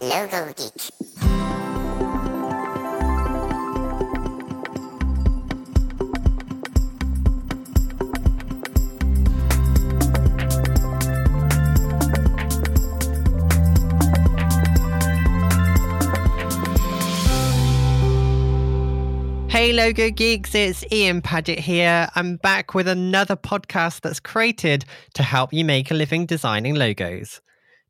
Logo Geek. Hey, Logo Geeks, it's Ian Paget here. I'm back with another podcast that's created to help you make a living designing logos.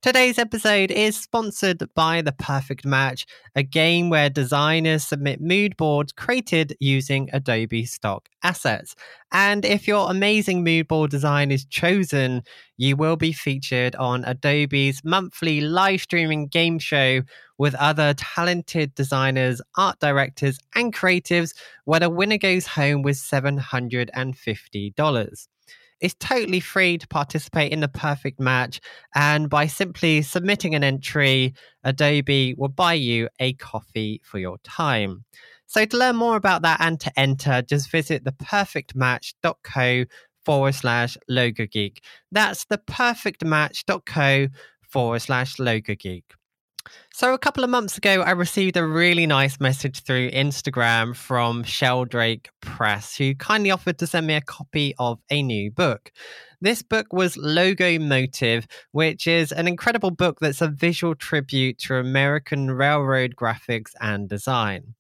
Today's episode is sponsored by The Perfect Match, a game where designers submit mood boards created using Adobe stock assets. And if your amazing mood board design is chosen, you will be featured on Adobe's monthly live streaming game show with other talented designers, art directors, and creatives, where the winner goes home with $750. It's totally free to participate in the perfect match. And by simply submitting an entry, Adobe will buy you a coffee for your time. So to learn more about that and to enter, just visit theperfectmatch.co forward slash logo geek. That's theperfectmatch.co forward slash logo geek. So, a couple of months ago, I received a really nice message through Instagram from Sheldrake Press, who kindly offered to send me a copy of a new book. This book was Logomotive, which is an incredible book that's a visual tribute to American railroad graphics and design.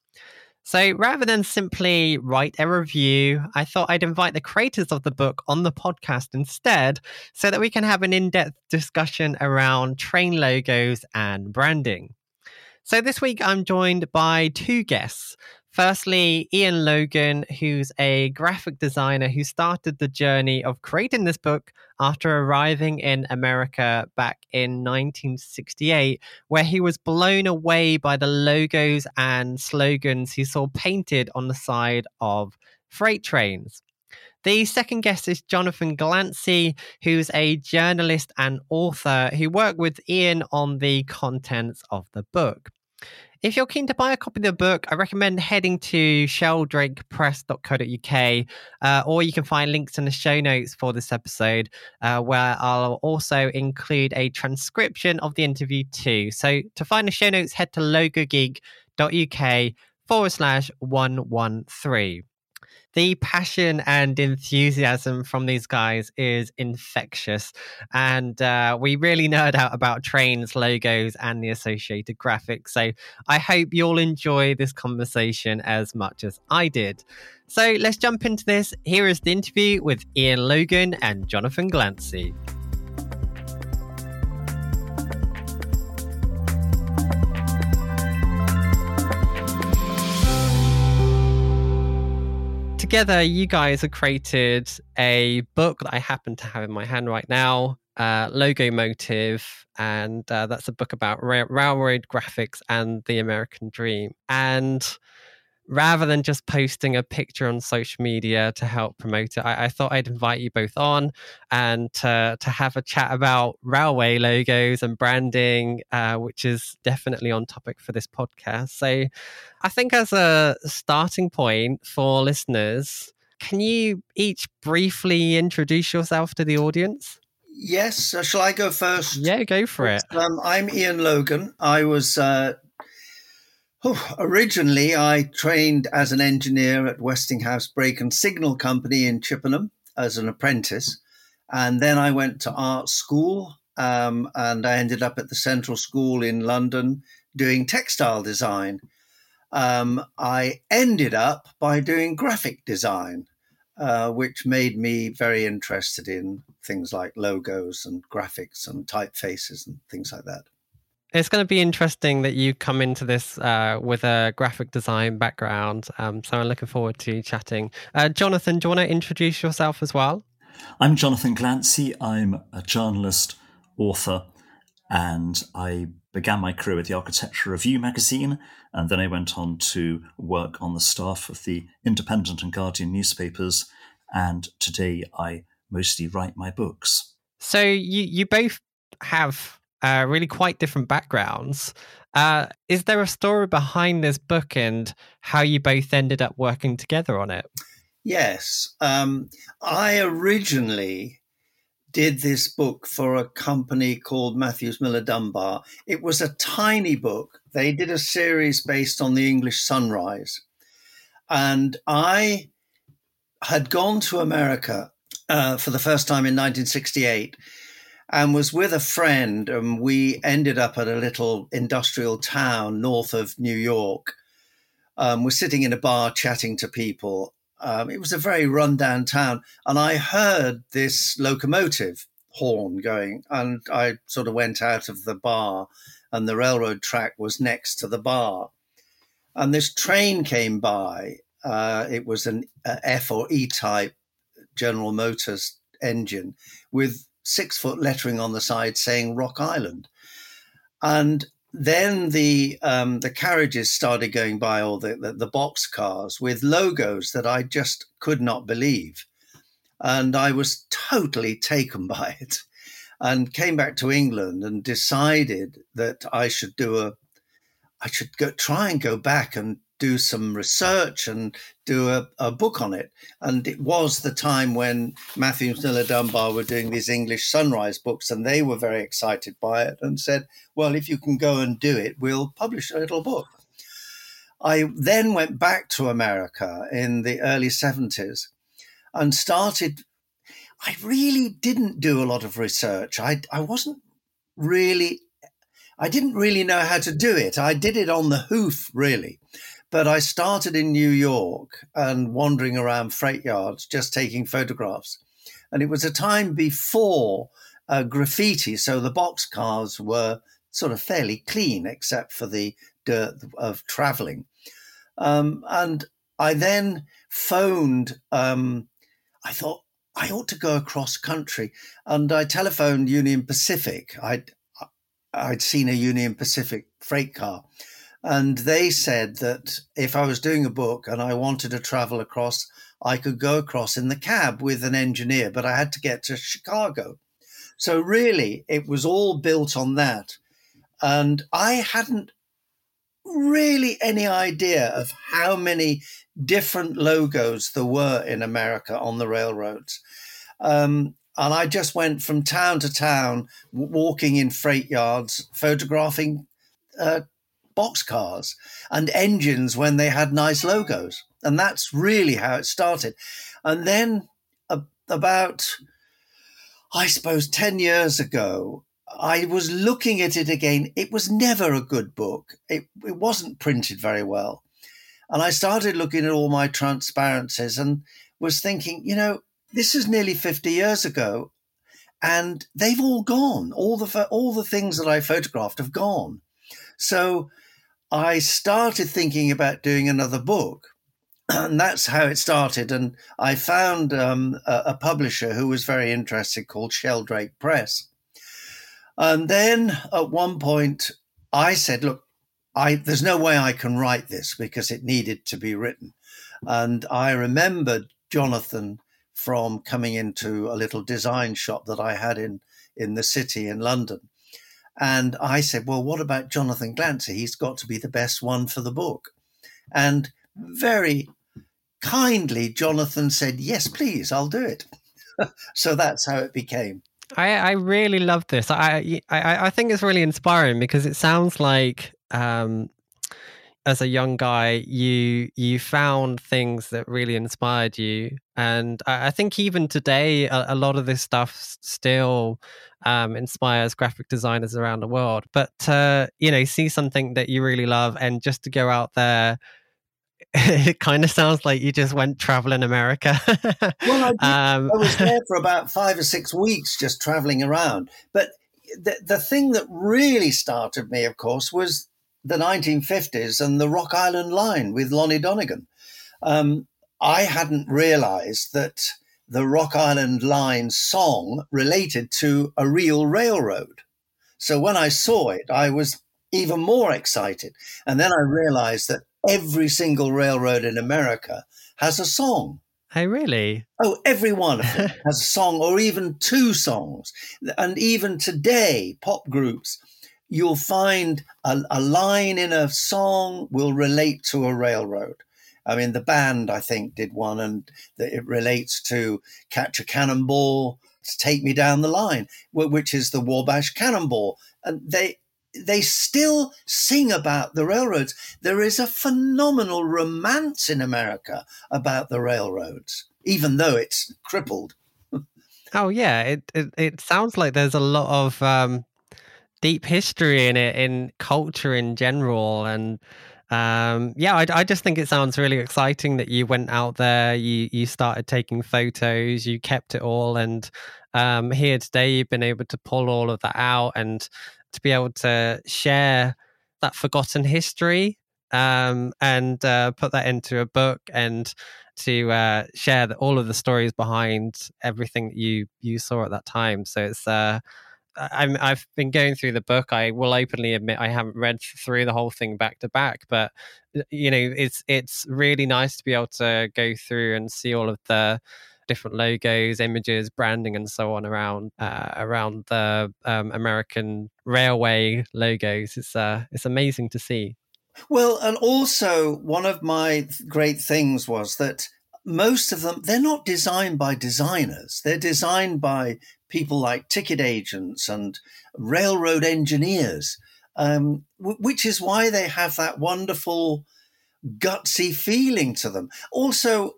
So rather than simply write a review, I thought I'd invite the creators of the book on the podcast instead so that we can have an in depth discussion around train logos and branding. So this week I'm joined by two guests. Firstly, Ian Logan, who's a graphic designer who started the journey of creating this book after arriving in America back in 1968, where he was blown away by the logos and slogans he saw painted on the side of freight trains. The second guest is Jonathan Glancey, who's a journalist and author who worked with Ian on the contents of the book. If you're keen to buy a copy of the book, I recommend heading to sheldrakepress.co.uk, uh, or you can find links in the show notes for this episode, uh, where I'll also include a transcription of the interview too. So to find the show notes, head to logogeek.uk forward slash 113 the passion and enthusiasm from these guys is infectious. And uh, we really nerd out about trains, logos, and the associated graphics. So I hope you'll enjoy this conversation as much as I did. So let's jump into this. Here is the interview with Ian Logan and Jonathan Glancey. Together, you guys have created a book that I happen to have in my hand right now, uh, Logomotive, and uh, that's a book about ra- railroad graphics and the American dream. And rather than just posting a picture on social media to help promote it, I, I, thought I'd invite you both on and to, to have a chat about railway logos and branding, uh, which is definitely on topic for this podcast. So I think as a starting point for listeners, can you each briefly introduce yourself to the audience? Yes. Uh, shall I go first? Yeah, go for it. Um, I'm Ian Logan. I was uh, Oh, originally, I trained as an engineer at Westinghouse Brake and Signal Company in Chippenham as an apprentice. And then I went to art school um, and I ended up at the Central School in London doing textile design. Um, I ended up by doing graphic design, uh, which made me very interested in things like logos and graphics and typefaces and things like that. It's going to be interesting that you come into this uh, with a graphic design background. Um, so I'm looking forward to chatting. Uh, Jonathan, do you want to introduce yourself as well? I'm Jonathan Glancey. I'm a journalist, author, and I began my career with the Architecture Review magazine, and then I went on to work on the staff of the Independent and Guardian newspapers. And today I mostly write my books. So you you both have uh, really quite different backgrounds. Uh, is there a story behind this book and how you both ended up working together on it? Yes. Um, I originally did this book for a company called Matthews Miller Dunbar. It was a tiny book. They did a series based on the English sunrise. And I had gone to America uh, for the first time in 1968 and was with a friend. And we ended up at a little industrial town north of New York. Um, we're sitting in a bar chatting to people. Um, it was a very rundown town. And I heard this locomotive horn going. And I sort of went out of the bar, and the railroad track was next to the bar. And this train came by. Uh, it was an F or E type General Motors engine with six foot lettering on the side saying Rock Island. And then the um, the carriages started going by, or the, the, the box cars with logos that I just could not believe, and I was totally taken by it, and came back to England and decided that I should do a, I should go try and go back and do some research and do a, a, book on it. And it was the time when Matthews Miller Dunbar were doing these English sunrise books, and they were very excited by it and said, Well, if you can go and do it, we'll publish a little book. I then went back to America in the early 70s and started. I really didn't do a lot of research. I, I wasn't really I didn't really know how to do it. I did it on the hoof, really. But I started in New York and wandering around freight yards, just taking photographs. And it was a time before uh, graffiti, so the box cars were sort of fairly clean, except for the dirt of traveling. Um, and I then phoned. Um, I thought I ought to go across country, and I telephoned Union Pacific. I'd I'd seen a Union Pacific freight car, and they said that if I was doing a book and I wanted to travel across, I could go across in the cab with an engineer, but I had to get to Chicago. So, really, it was all built on that. And I hadn't really any idea of how many different logos there were in America on the railroads. Um, and I just went from town to town, walking in freight yards, photographing uh, boxcars and engines when they had nice logos. And that's really how it started. And then uh, about, I suppose, 10 years ago, I was looking at it again. It was never a good book, it, it wasn't printed very well. And I started looking at all my transparencies and was thinking, you know, this is nearly 50 years ago and they've all gone. All the, all the things that I photographed have gone. So I started thinking about doing another book. And that's how it started. And I found um, a, a, publisher who was very interested called Sheldrake Press. And then at one point, I said, Look, I, there's no way I can write this because it needed to be written. And I remembered Jonathan from coming into a little design shop that I had in, in the city in London. And I said, well, what about Jonathan Glancey? He's got to be the best one for the book. And very kindly, Jonathan said, yes, please, I'll do it. so that's how it became. I, I really love this. I, I I think it's really inspiring because it sounds like um, as a young guy, you you found things that really inspired you, and I, I think even today, a, a, lot of this stuff still um, inspires graphic designers around the world. But uh, you know, see something that you really love, and just to go out there. It kind of sounds like you just went traveling America. well, I, um, I was there for about five or six weeks, just traveling around. But the the thing that really started me, of course, was the 1950s and the Rock Island Line with Lonnie Donegan. Um, I hadn't realized that the Rock Island Line song related to a real railroad. So when I saw it, I was even more excited. And then I realized that every single railroad in America has a song. Hey, really? Oh, every one of them has a song or even two songs. And even today, pop groups, you'll find a, a line in a song will relate to a railroad. I mean, the band, I think, did one, and it relates to Catch a Cannonball. Take Me Down the Line, which is the Wabash Cannonball. And they, they still sing about the railroads. There is a phenomenal romance in America about the railroads, even though it's crippled. oh yeah, it, it, it sounds like there's a lot of um, deep history in it, in culture in general, and um, yeah, I, I, just think it sounds really exciting that you went out there, you you started taking photos, you kept it all, and um, here today you've been able to pull all of that out and to be able to share that forgotten history um, and uh, put that into a book and to uh, share the, all of the stories behind everything that you you saw at that time. So it's uh, I'm, I've been going through the book. I will openly admit I haven't read through the whole thing back to back, but you know, it's it's really nice to be able to go through and see all of the different logos, images, branding, and so on around uh, around the um, American railway logos. It's uh, it's amazing to see. Well, and also one of my great things was that most of them they're not designed by designers. They're designed by people like ticket agents and railroad engineers um, w- which is why they have that wonderful gutsy feeling to them. Also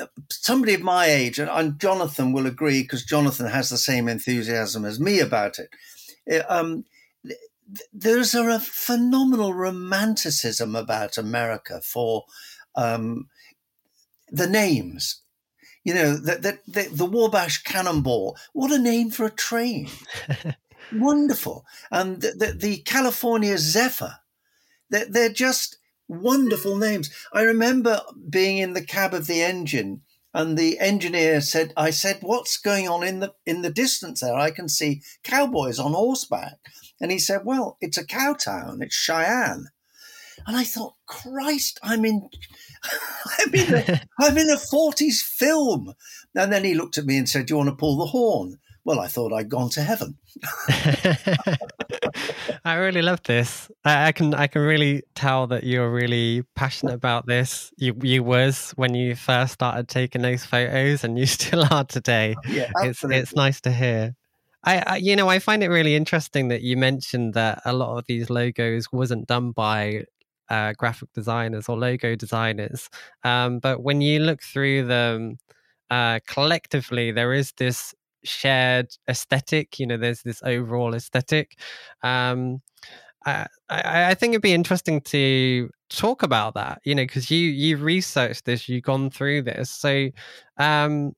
uh, somebody of my age and jonathan will agree because jonathan has the same enthusiasm as me about it uh, um, there's a, a, phenomenal romanticism about america for um, the names. You know, the, the, the, the Wabash Cannonball. What a name for a train. Wonderful. And the, the, the, California Zephyr. They're, they're just wonderful names. I remember being in the cab of the engine and the engineer said i said what's going on in the in the distance there i can see cowboys on horseback and he said well it's a cow town it's cheyenne and I thought, Christ, I'm in, I'm in, a, I'm in a 40s film. And then he looked at me and said, Do you want to pull the horn? Well, I thought I'd gone to heaven. I really love this. I, I, can I can really tell that you're really passionate about this. You you was when you first started taking those photos, and you still are today. Yeah, it's it's nice to hear. I, I, you know I find it really interesting that you mentioned that a lot of these logos wasn't done by uh, graphic designers or logo designers. Um, but when you look through them uh, collectively, there is this shared aesthetic. You know, there's this overall aesthetic. Um, I, I, think it'd be interesting to talk about that. You know, because you you've researched this, you've gone through this. So, um,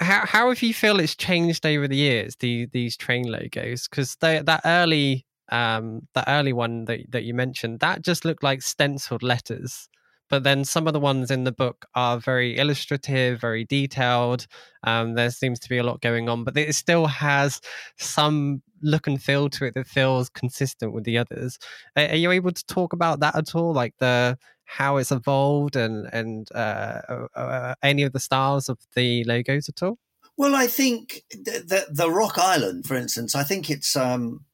how how have you feel it's changed over the years? The these train logos because that early um, the early one that, that you mentioned, that just looked like stenciled letters. But then some of the ones in the book are very illustrative, very detailed. Um, there seems to be a lot going on, but it still has some look and feel to it that feels consistent with the others. Are, are you able to talk about that at all, like the how it's evolved and and uh, uh, uh, any of the styles of the logos at all? Well, I think the, the, the Rock Island, for instance, I think it's um,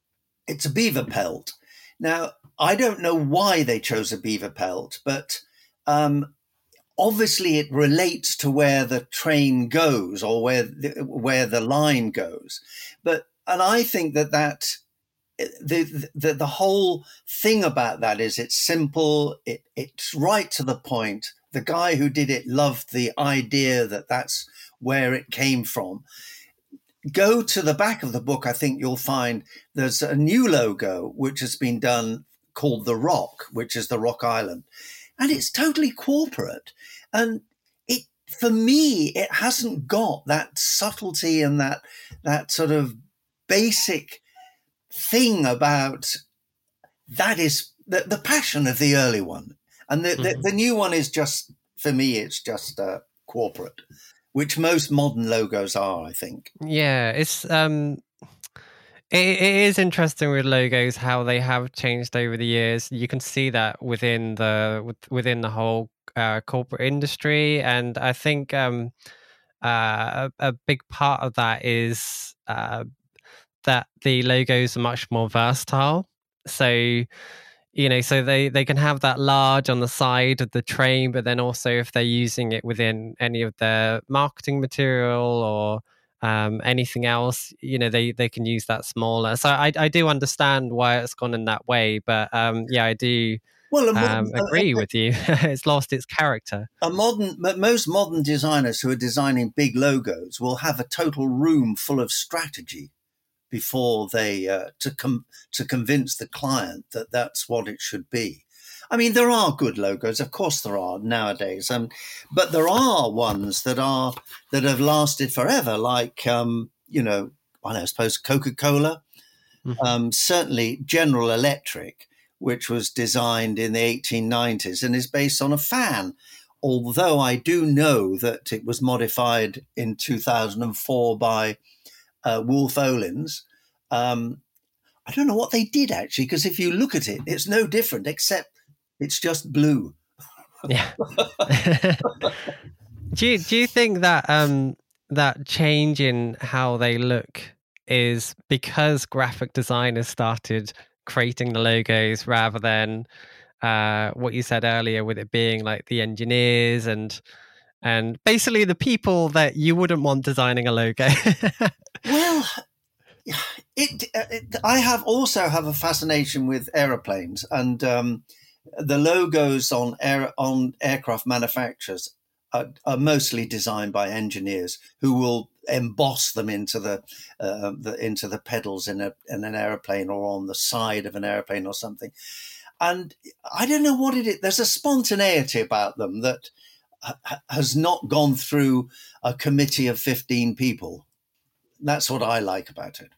it's a beaver pelt. Now, I don't know why they chose a beaver pelt, but um, obviously it relates to where the train goes or where the, where the line goes. But and I think that that the, the the whole thing about that is it's simple. It it's right to the point. The guy who did it loved the idea that that's where it came from go to the back of the book, I think you'll find there's a new logo which has been done called The Rock, which is the Rock Island. And it's totally corporate. And it for me, it hasn't got that subtlety and that that sort of basic thing about that is the, the passion of the early one. And the, mm-hmm. the, the, new one is just, for me, it's just uh, corporate which most modern logos are, I think. Yeah, it's um it, it is interesting with logos how they have changed over the years. You can see that within the within the whole uh, corporate industry, and I think um, uh, a, a, big part of that is uh, that the logos are much more versatile. So you know so they they can have that large on the side of the train but then also if they're using it within any of their marketing material or um, anything else, you know, they they can use that smaller. So I I do understand why it's gone in that way, but um, yeah, I do. Well, modern, um, agree uh, with you. it's lost its character. A modern, most modern designers who are designing big logos will have a total room full of strategy before they uh, to com- to convince the client that that's what it should be. I mean, there are good logos, of course there are nowadays, um, but there are ones that are that have lasted forever, like um, you know, I suppose Coca Cola, mm-hmm. um, certainly General Electric, which was designed in the 1890s and is based on a fan. Although I do know that it was modified in 2004 by uh, Wolff Olins. Um, I don't know what they did actually, because if you look at it, it's no different except it's just blue. yeah. do you do you think that um that change in how they look is because graphic designers started creating the logos rather than uh, what you said earlier with it being like the engineers and and basically the people that you wouldn't want designing a logo. well, it, it, I have also have a fascination with aeroplanes and um, the logos on air on aircraft manufacturers are, are, mostly designed by engineers who will emboss them into the, uh, the into the pedals in a in an aeroplane or on the side of an airplane or something. And I don't know what it is. There's a spontaneity about them that has not gone through a committee of 15 people. That's what I like about it.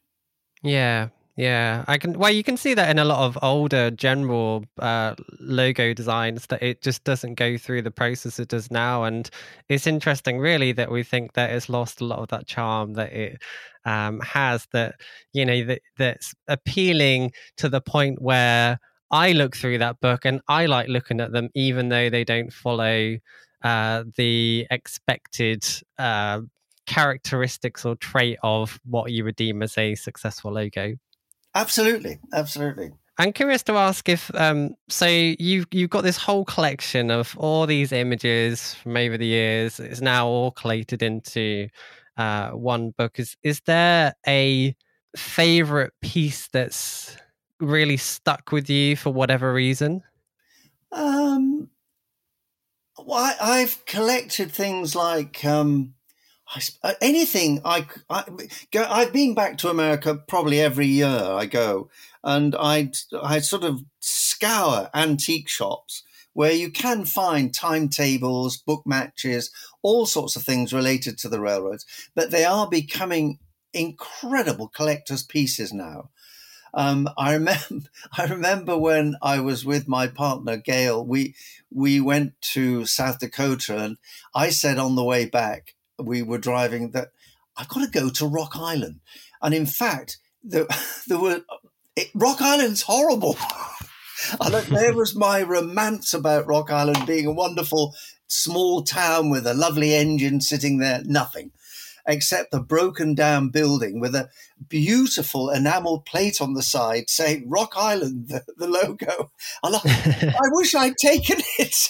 Yeah, yeah, I can. Well, you can see that in a lot of older general uh, logo designs that it just doesn't go through the process it does now, and it's interesting, really, that we think that it's lost a lot of that charm that it um, has. That you know that that's appealing to the point where I look through that book and I like looking at them, even though they don't follow uh, the expected uh, characteristics or trait of what you would deem as a successful logo. Absolutely, absolutely. I'm curious to ask if um, so you've you've got this whole collection of all these images from over the years. It's now all collated into uh, one book. Is is there a favorite piece that's really stuck with you for whatever reason? Um, well, I, have collected things like um, I, uh, anything I, I go, I've been back to America probably every year I go, and I I sort of scour antique shops where you can find timetables, book matches, all sorts of things related to the railroads, but they are becoming incredible collector's pieces now. Um, I remember, I remember when I was with my partner Gail, we we went to South Dakota, and I said on the way back, we were driving that I've got to go to Rock Island. And in fact, there, there were it, Rock Island's horrible. and there was my romance about Rock Island being a wonderful small town with a lovely engine sitting there. Nothing except the broken down building with a beautiful enamel plate on the side saying Rock Island, the, the logo. I, I wish I'd taken it.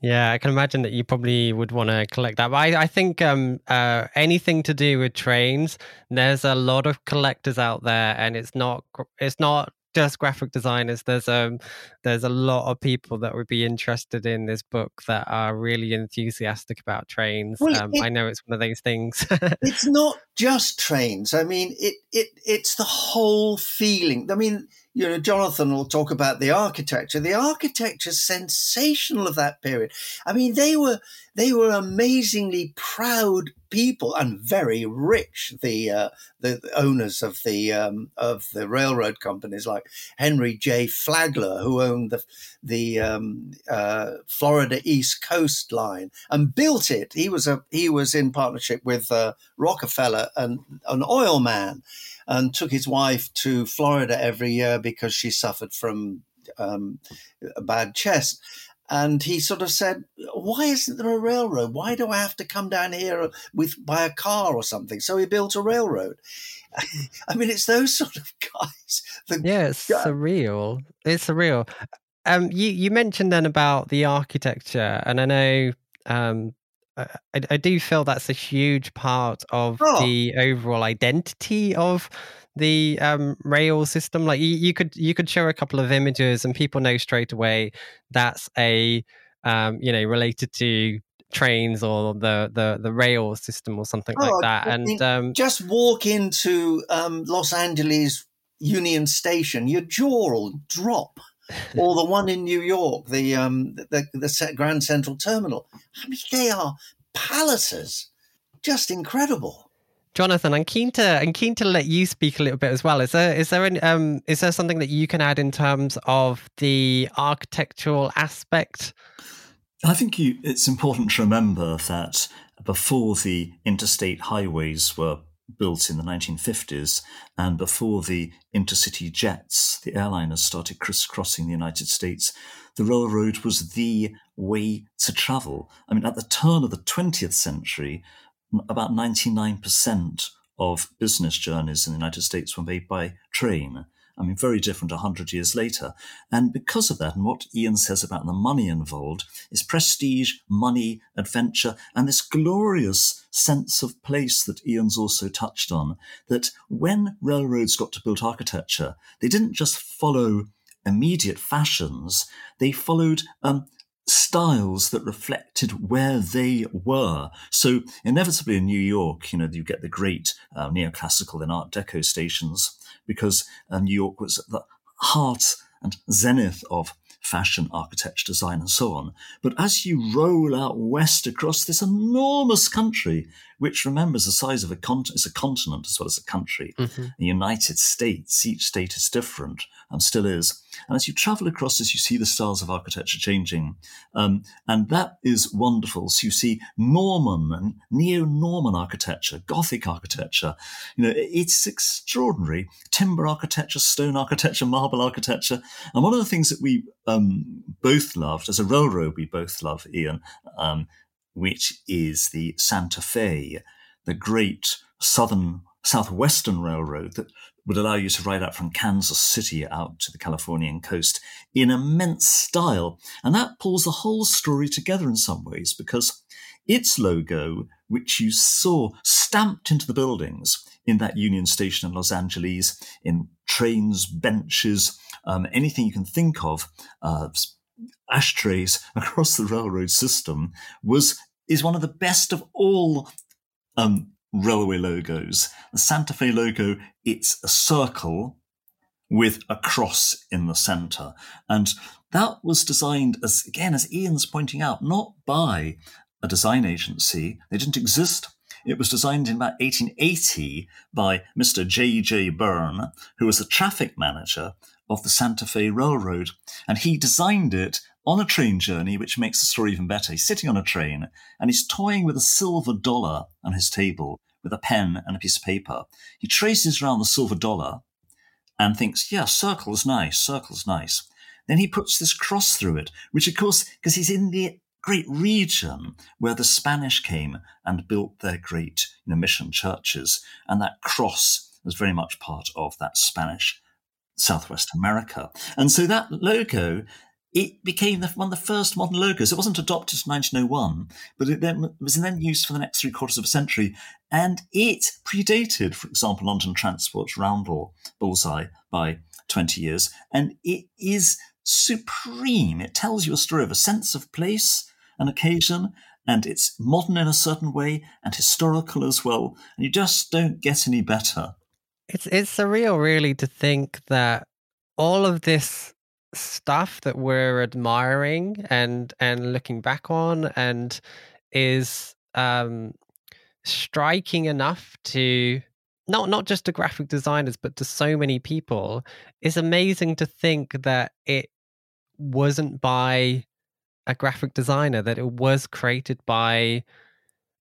yeah, I can imagine that you probably would want to collect that. But I, I think um, uh, anything to do with trains, there's a lot of collectors out there, and it's not it's not just graphic designers. There's um there's a lot of people that would be interested in this book that are really enthusiastic about trains. Well, um, it, I know it's one of those things. it's not just trains. I mean, it it it's the whole feeling. I mean, you know, Jonathan will talk about the architecture. The architecture sensational of that period. I mean, they were they were amazingly proud people and very rich. The uh, the owners of the um, of the railroad companies, like Henry J. Flagler, who owned the the um, uh, Florida East Coast Line and built it. He was a he was in partnership with uh, Rockefeller and an oil man and took his wife to Florida every year because she suffered from um, a bad chest. And he sort of said, "Why isn't there a railroad? Why do I have to come down here with by a car or something?" So he built a railroad. I mean, it's those sort of guys. That, yeah, it's surreal. It's surreal. Um, you you mentioned then about the architecture, and I know um, I, I, do feel that's a huge part of Oh. the overall identity of the um, rail system. Like you, you could you could show a couple of images and people know straight away that's a um, you know related to trains or the the the rail system or something Oh, like that. I And um, Just walk into um, Los Angeles Union Station, your jaw will drop. Or the one in New York, the um, the, the Grand Central Terminal. I mean, they are palaces, just incredible. Jonathan, I'm keen to I'm keen to let you speak a little bit as well. Is there is there any, um is there something that you can add in terms of the architectural aspect? I think you, it's important to remember that before the interstate highways were built in the 1950s and before the intercity jets, the airliners started crisscrossing the United States, the railroad was the way to travel. I mean, at the turn of the 20th century, about 99% of business journeys in the United States were made by train. I mean, very different 100 years later. And because of that, and what Ian says about the money involved, is prestige, money, adventure, and this glorious sense of place that Ian's also touched on. That when railroads got to build architecture, they didn't just follow immediate fashions, they followed um, styles that reflected where they were. So inevitably in New York, you know, you get the great uh, neoclassical and Art Deco stations because uh, New York was at the heart and zenith of fashion, architecture, design, and so on. But as you roll out west across this enormous country, which remembers the size of a continent, is a continent as well as a country, Mm-hmm. the United States, each state is different and still is. And as you travel across this, you see the styles of architecture changing. Um, and that is wonderful. So you see Norman and neo-Norman architecture, Gothic architecture. You know, it's extraordinary. Timber architecture, stone architecture, marble architecture. And one of the things that we um, both loved, as a railroad, we both love, Ian, um, which is the Santa Fe, the great southern southwestern railroad that would allow you to ride out from Kansas City out to the Californian coast in immense style. And that pulls the whole story together in some ways because its logo, which you saw stamped into the buildings in that Union Station in Los Angeles, in trains, benches, um, anything you can think of, uh, ashtrays across the railroad system, was is one of the best of all um, railway logos. The Santa Fe logo, it's a circle with a cross in the center. And that was designed as, again, as Ian's pointing out, not by a design agency. They didn't exist. It was designed in about 1880 by Mr. J.J. Byrne, who was the traffic manager of the Santa Fe Railroad. And he designed it on a train journey, which makes the story even better. He's sitting on a train and he's toying with a silver dollar on his table with a pen and a piece of paper. He traces around the silver dollar and thinks, yeah, circle's nice, circle's nice. Then he puts this cross through it, which of course, because he's in the great region where the Spanish came and built their great you know, mission churches, and that cross was very much part of that Spanish Southwest America. And so that logo it became the, one of the first modern logos. It wasn't adopted in 1901, but it then was then used for the next three quarters of a century. And it predated, for example, London Transport's roundel bullseye by 20 years. And it is supreme. It tells you a story of a sense of place, an occasion, and it's modern in a certain way and historical as well. And you just don't get any better. It's it's surreal, really, to think that all of this stuff that we're admiring and and looking back on and is um striking enough to not not just to graphic designers but to so many people is amazing to think that it wasn't by a graphic designer that it was created by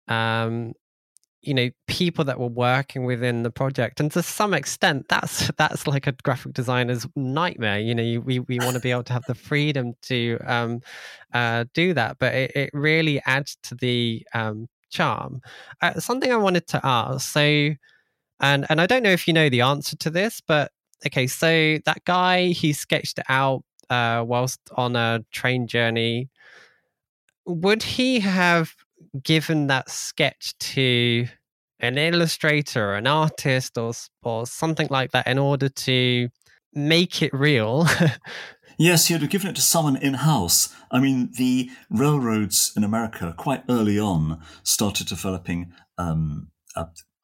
um you know people that were working within the project. And to some extent that's that's like a graphic designer's nightmare. You know you, we, we want to be able to have the freedom to um, uh, do that. But it, it really adds to the um, charm. Uh, something i wanted to ask. So and and i don't know if you know the answer to this but okay so that guy he sketched it out uh, whilst on a train journey. Would he have given that sketch to an illustrator or an artist or or something like that in order to make it real Yes, you'd have given it to someone in house. I mean, the railroads in America quite early on started developing um,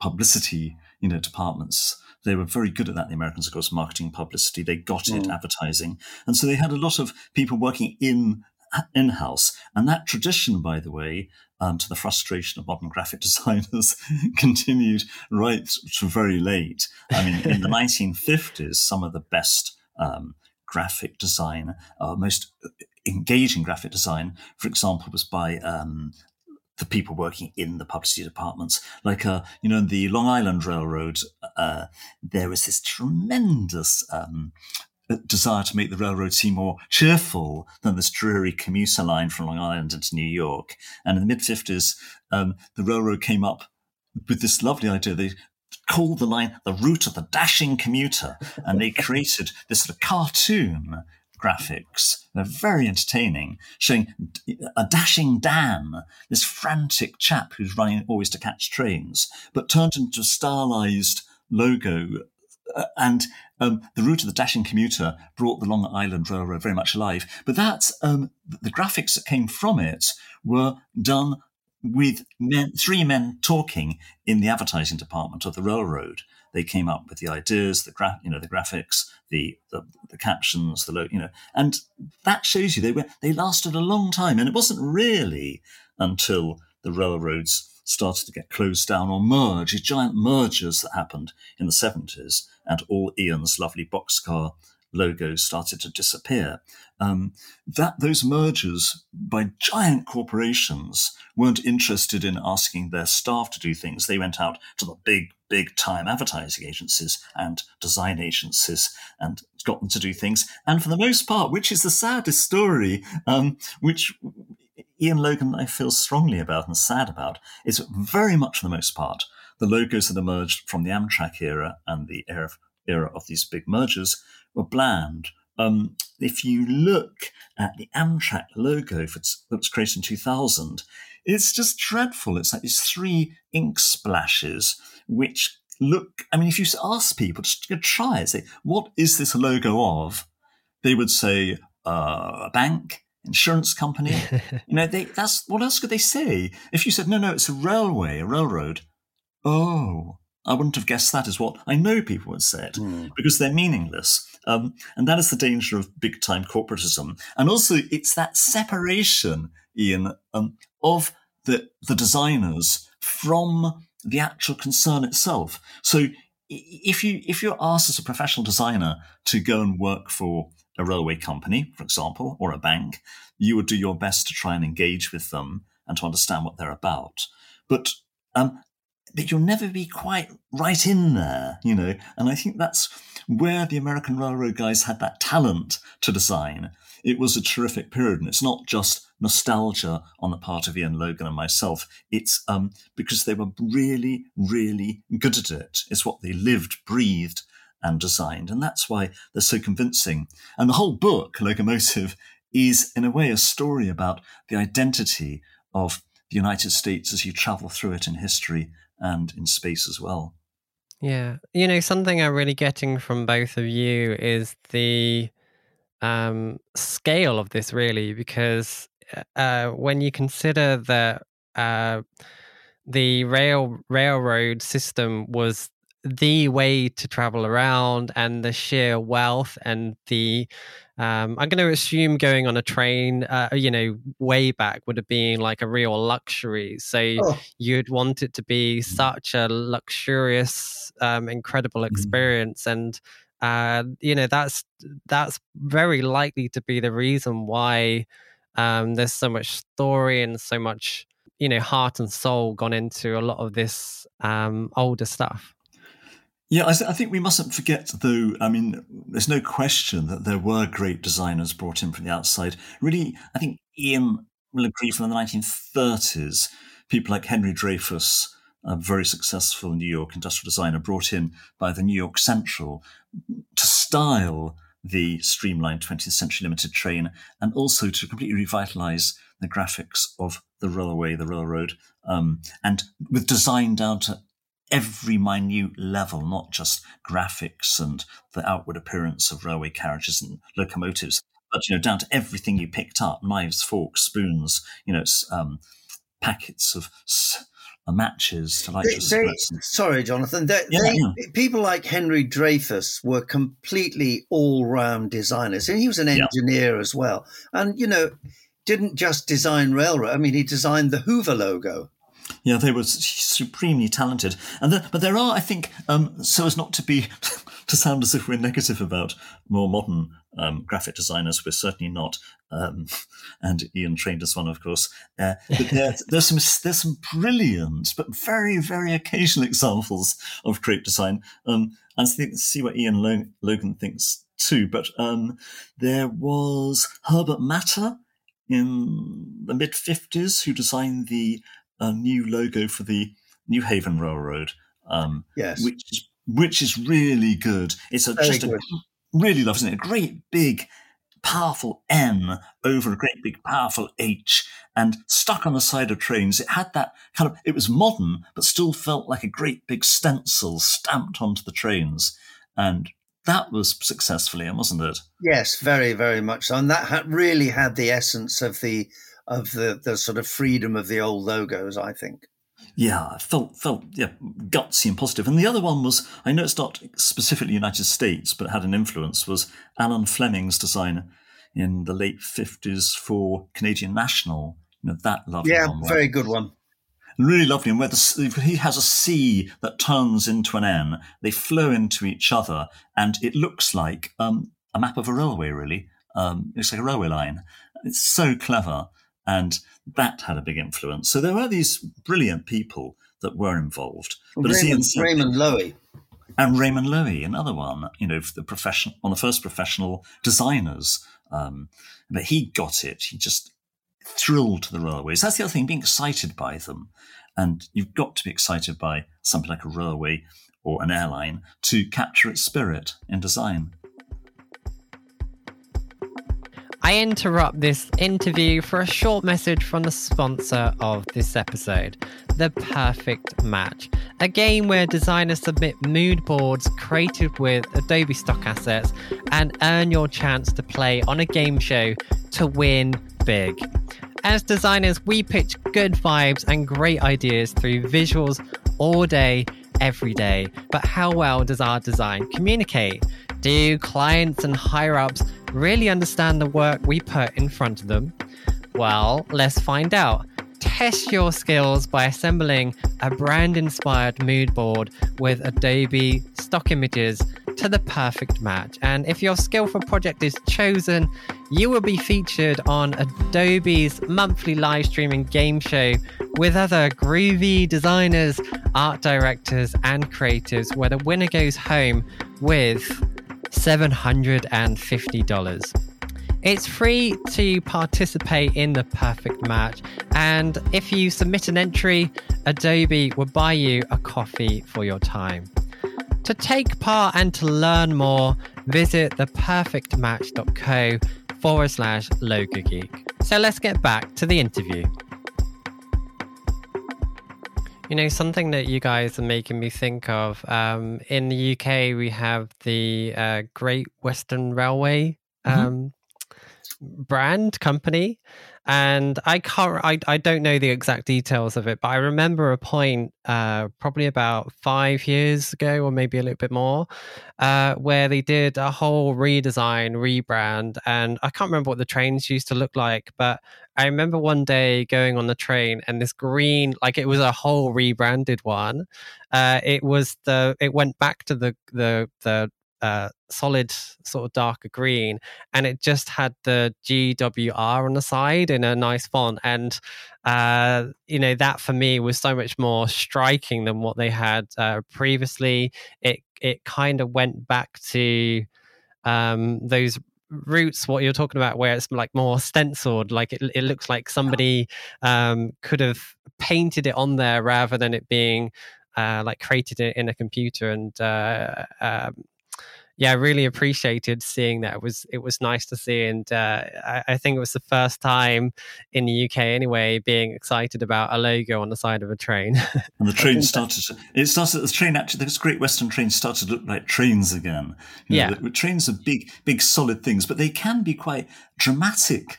publicity, you know, departments. They were very good at that. The Americans, of course, marketing, publicity. They got it, mm. advertising, and so they had a lot of people working in in house. And that tradition, by the way, um, to the frustration of modern graphic designers, continued right to very late. I mean, in the 1950s, some of the best um, graphic design, uh, most engaging graphic design, for example, was by um, the people working in the publicity departments. Like, uh, you know, in the Long Island Railroad, uh, there was this tremendous um, desire to make the railroad seem more cheerful than this dreary commuter line from Long Island into New York. And in the mid 50s, um, the railroad came up with this lovely idea. They called the line the route of the dashing commuter, and they created this sort of cartoon graphics. They're very entertaining, showing a dashing Dan, this frantic chap who's running always to catch trains, but turned into a stylized logo. Uh, and um, the route of the dashing commuter brought the Long Island Railroad very much alive. But that's um, the graphics that came from it were done with men, three men talking in the advertising department of the railroad. They came up with the ideas, the gra- you know, the graphics, the, the, the captions, the lo- you know, and that shows you they were they lasted a long time. And it wasn't really until the railroads started to get closed down or merge, giant mergers that happened in the 70s, and all Ian's lovely boxcar logos started to disappear. Um, that those mergers by giant corporations weren't interested in asking their staff to do things. They went out to the big, big time advertising agencies and design agencies and got them to do things. And for the most part, which is the saddest story, um, which Ian Logan I feel strongly about and sad about, is very much for the most part the logos that emerged from the Amtrak era and the era of, era of these big mergers were bland. Um, if you look at the Amtrak logo that was created in 2000, it's just dreadful. It's like these three ink splashes, which look, I mean, if you ask people, just try it, say, what is this logo of? They would say, uh, a bank, insurance company. you know, they, that's, what else could they say? If you said, no, no, it's a railway, a railroad. Oh, I wouldn't have guessed that is what I know people would say it mm. because they're meaningless. Um, and that is the danger of big time corporatism. And also, it's that separation, Ian, um, of the, the designers from the actual concern itself. So if you if you're asked as a professional designer to go and work for a railway company, for example, or a bank, you would do your best to try and engage with them and to understand what they're about. But um, but you'll never be quite right in there, you know. And I think that's where the American Railroad guys had that talent to design. It was a terrific period, and it's not just nostalgia on the part of Ian Logan and myself. It's um, because they were really, really good at it. It's what they lived, breathed, and designed, and that's why they're so convincing. And the whole book, Logomotive, is in a way a story about the identity of the United States as you travel through it in history and in space as well. Yeah. You know, something I'm really getting from both of you is the um, scale of this, really, because uh, uh when you consider that uh, the rail railroad system was the way to travel around and the sheer wealth and the um, I'm going to assume going on a train, uh, you know, way back would have been like a real luxury. So oh. you'd want it to be such a luxurious, um, incredible mm. experience, mm. and uh, you know that's that's very likely to be the reason why um, there's so much story and so much you know heart and soul gone into a lot of this um, older stuff. Yeah, I, th- I, think we mustn't forget, though. I mean, there's no question that there were great designers brought in from the outside. Really, I think Ian will agree from the 1930s, people like Henry Dreyfuss, a very successful New York industrial designer, brought in by the New York Central to style the streamlined 20th century limited train and also to completely revitalize the graphics of the railway, the railroad, um, and with design down to every minute level, not just graphics and the outward appearance of railway carriages and locomotives, but you know down to everything you picked up: knives, forks, spoons, you know, um, packets of s- uh, matches to They- your they- sorry, Jonathan. They, Yeah, yeah. People like Henry Dreyfuss were completely all-round designers, and he was an Yeah. engineer as well. And you know, didn't just design railroad. I mean, he designed the Hoover logo. Yeah, they were supremely talented, and the, but there are, I think, um, so as not to be to sound as if we're negative about more modern um, graphic designers, we're certainly not. Um, and Ian trained as one, of course. Uh, but there, there's some there's some brilliant but very very occasional examples of great design. Um, and I think see what Ian Lo- Logan thinks too. But um, there was Herbert Matter in the mid fifties who designed the a new logo for the New Haven Railroad, um, Yes, which is which is really good. It's a, Very just a really lovely, isn't it? A great big, powerful M over a great big powerful H, and stuck on the side of trains. It had that kind of. It was modern, but still felt like a great big stencil stamped onto the trains, and that was successfully, wasn't it? yes, very, very much so. And that had, really had the essence of the of the the sort of freedom of the old logos. I think. Yeah, felt felt yeah gutsy and positive. And the other one was I know it's not specifically United States, but had an influence was Allan Fleming's design in the late fifties for Canadian National. You know that lovely Yeah, one. where- very good one. really lovely. And where the, he has a C that turns into an N, they flow into each other, and it looks like um, a map of a railway. Really, um, it's like a railway line. It's so clever, and that had a big influence. So there were these brilliant people that were involved. But as Ian Raymond, said, Raymond Loewy. and Raymond Loewy, another one, you know, the profession one of the first professional designers. Um, but he got it. He just thrilled to the railways. That's the other thing, being excited by them. And you've got to be excited by something like a railway or an airline to capture its spirit in design. I interrupt this interview for a short message from the sponsor of this episode, The Perfect Match, a game where designers submit mood boards created with Adobe stock assets and earn your chance to play on a game show to win big. As designers, we pitch good vibes and great ideas through visuals all day, every day. But how well does our design communicate? Do clients and higher ups really understand the work we put in front of them? Well, let's find out. Test your skills by assembling a brand inspired mood board with Adobe stock images to the perfect match. And if your skillful project is chosen, you will be featured on Adobe's monthly live streaming game show with other groovy designers, art directors, and creatives, where the winner goes home with $750. It's free to participate in the perfect match, and if you submit an entry, Adobe will buy you a coffee for your time. To take part and to learn more, visit theperfectmatch.co forward slash logo geek. So let's get back to the interview. You know, something that you guys are making me think of um, in the UK, we have the uh, Great Western Railway Mhm. um, brand company. And I can't, I, I don't know the exact details of it, but I remember a point, uh, probably about five years ago, or maybe a little bit more, uh, where they did a whole redesign, rebrand. And I can't remember what the trains used to look like, but I remember one day going on the train and this green, like it was a whole rebranded one. Uh, it was the, it went back to the, the, the, uh, solid sort of darker green and it just had the GWR on the side in a nice font. And, uh, you know, that for me was so much more striking than what they had uh, previously. It, it kind of went back to um, those roots, what you're talking about, where it's like more stenciled, like it, it looks like somebody um, could have painted it on there rather than it being uh, like created it in a computer and uh, um, yeah, I really appreciated seeing that. It was it was nice to see, and uh, I, I, think it was the first time in the UK anyway being excited about a logo on the side of a train. and the train started. It started. The train actually. Those Great Western trains started to look like trains again. You know, yeah, the, trains are big, big, solid things, but they can be quite dramatic.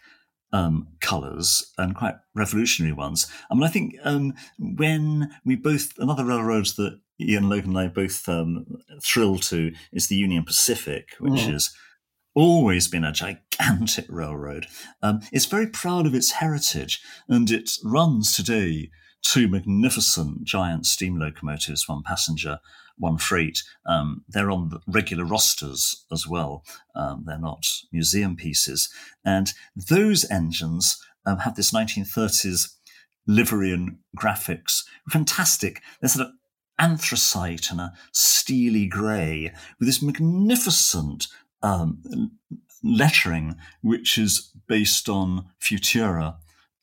Um, colours and quite revolutionary ones. I mean, I think um, when we both another railroads that Ian Logan and I both um, thrilled to is the Union Pacific, which mm. has always been a gigantic railroad. Um, it's very proud of its heritage, and it runs today two magnificent giant steam locomotives, one passenger, one freight. Um, they're on the regular rosters as well. Um, they're not museum pieces. And those engines um, have this 1930s livery and graphics. Fantastic. They're sort of anthracite and a steely grey with this magnificent um, lettering, which is based on Futura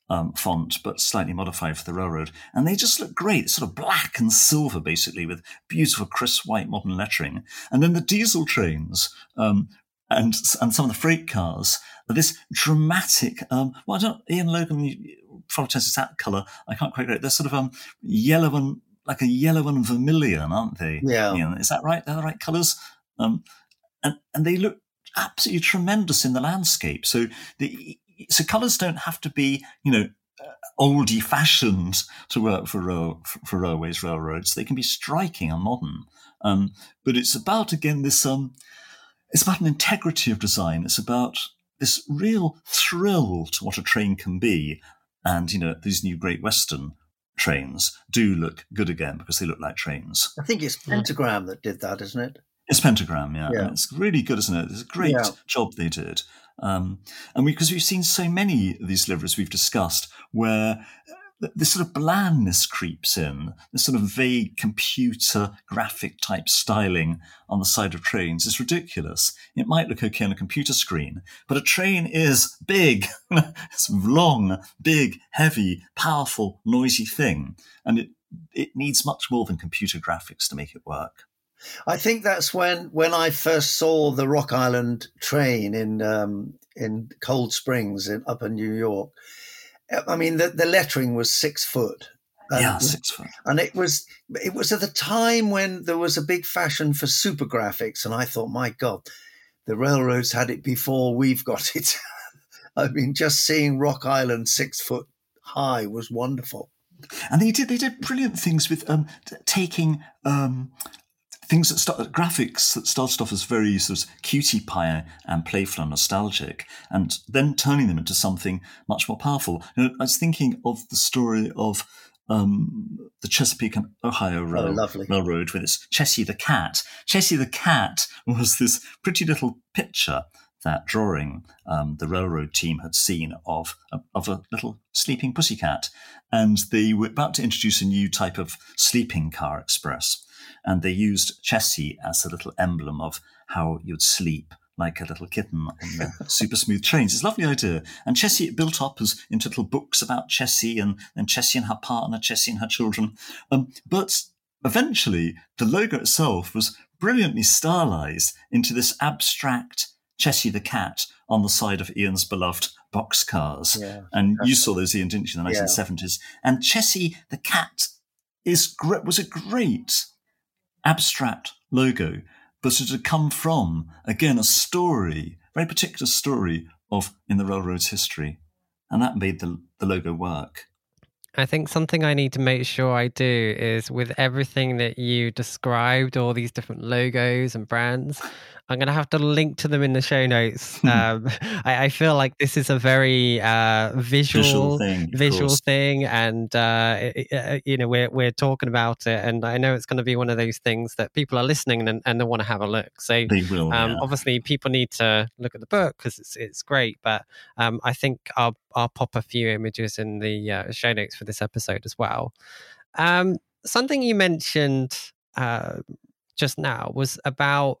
um, font, but slightly modified for the railroad. And they just look great, sort of black and silver, basically, with beautiful, crisp white modern lettering. And then the diesel trains um, and and some of the freight cars this dramatic. Um, well, I don't. Ian Logan, probably tells that colour. I can't quite get it. They're sort of um, yellow and like a yellow and vermilion, aren't they? Yeah. You know, is that right? They're the right colours. Um, and, and they look absolutely tremendous in the landscape. So the, so colours don't have to be, you know, oldie fashioned to work for, rail, for railways, railroads. They can be striking and modern. Um, but it's about, again, this, um, it's about an integrity of design. It's about this real thrill to what a train can be. And, you know, these new Great Western trains do look good again because they look like trains. I think it's Pentagram that did that, isn't it? It's Pentagram, yeah. yeah. it's really good, isn't it? It's a great yeah. job they did. Um, and because we, have seen so many of these liveries we've discussed where this sort of blandness creeps in, this sort of vague computer graphic type styling on the side of trains is ridiculous. It might look okay on a computer screen, but a train is big. it's long, big, heavy, powerful, noisy thing. And it, it needs much more than computer graphics to make it work. I think that's when when I first saw the Rock Island train in um, in Cold Springs in up in New York I mean, the, the lettering was six foot. yeah, six foot. And it was it was at the time when there was a big fashion for super graphics, and I thought, my God, the railroads had it before we've got it. I mean, just seeing Rock Island six foot high was wonderful. And they did they did brilliant things with um, taking um, things that start graphics that started off as very sort of cutie pie and playful and nostalgic, and then turning them into something much more powerful. You know, I was thinking of the story of um, the Chesapeake and Ohio oh, Rail- oh, Railroad with its Chessie the cat. Chessie the cat was this pretty little picture that drawing um, the railroad team had seen of a, of a little sleeping pussycat, and they were about to introduce a new type of sleeping car express and they used Chessie as a little emblem of how you'd sleep like a little kitten on the super smooth trains. It's a lovely idea. And Chessie it built up as into little books about Chessie and, and Chessie and her partner, Chessie and her children. Um, but eventually, the logo itself was brilliantly stylized into this abstract Chessie the cat on the side of Ian's beloved boxcars. Yeah, and you saw those, Ian, didn't you, in the 1970s? Yeah. And Chessie the cat is was a great abstract logo, but it had come from, again, a story, very particular story of in the railroad's history. And that made the, the logo work. I think something I need to make sure I do is with everything that you described, all these different logos and brands, I'm going to have to link to them in the show notes. Hmm. Um, I, I, feel like this is a very uh, visual, visual thing, visual thing and uh, it, uh, you know we're we're talking about it, and I know it's going to be one of those things that people are listening and, and they want to have a look. So they will. Um, yeah. Obviously, people need to look at the book because it's it's great, but um, I think I'll I'll pop a few images in the uh, show notes for this episode as well. Um, something you mentioned uh, just now was about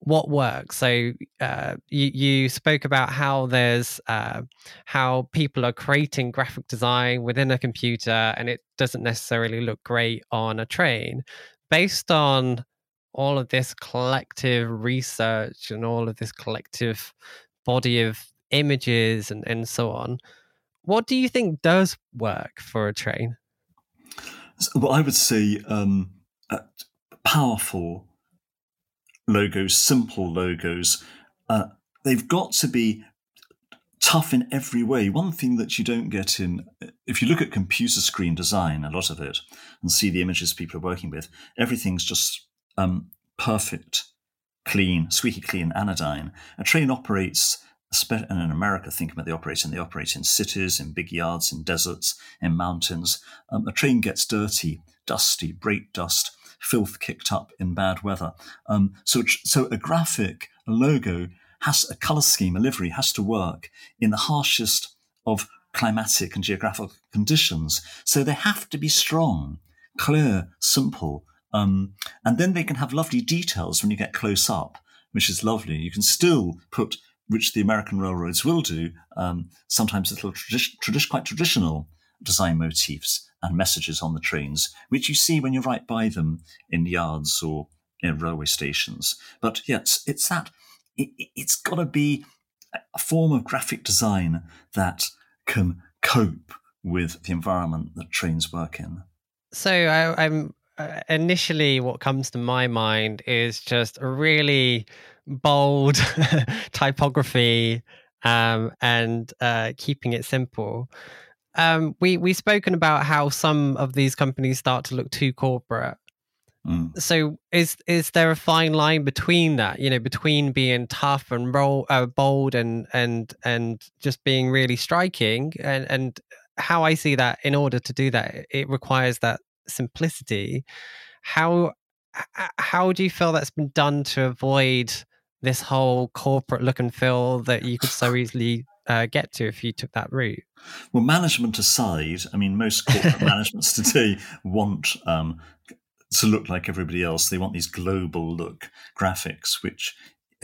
what works. So uh, you, you spoke about how there's uh, how people are creating graphic design within a computer, and it doesn't necessarily look great on a train. Based on all of this collective research and all of this collective body of images and, and so on, what do you think does work for a train? Well, I would say um, powerful logos, simple logos. Uh, they've got to be tough in every way. One thing that you don't get in, if you look at computer screen design, a lot of it, and see the images people are working with, everything's just um, perfect, clean, squeaky clean, anodyne. A train operates, and in America, think about they operate in, they operate in cities, in big yards, in deserts, in mountains. Um, a train gets dirty, dusty, brake dust, filth kicked up in bad weather. Um, so, so a graphic, a logo has a color scheme, a livery has to work in the harshest of climatic and geographical conditions. So they have to be strong, clear, simple. Um, and then they can have lovely details when you get close up, which is lovely. You can still put, which the American railroads will do, um, sometimes little tradi- tradi- quite traditional design motifs and messages on the trains, which you see when you're right by them in yards or in railway stations. But yes, it's that it, has got to be a form of graphic design that can cope with the environment that trains work in. So I, am uh, initially what comes to my mind is just a really bold typography um, and uh, keeping it simple. Um, we we've spoken about how some of these companies start to look too corporate, Mm. So is is there a fine line between that? You know, between being tough and roll, uh, bold and and and just being really striking, and and how I see that. In order to do that, it requires that simplicity. How how do you feel that's been done to avoid this whole corporate look and feel that you could so easily uh, get to if you took that route? Well, management aside, I mean, most corporate managements today want um, to look like everybody else. They want these global look graphics, which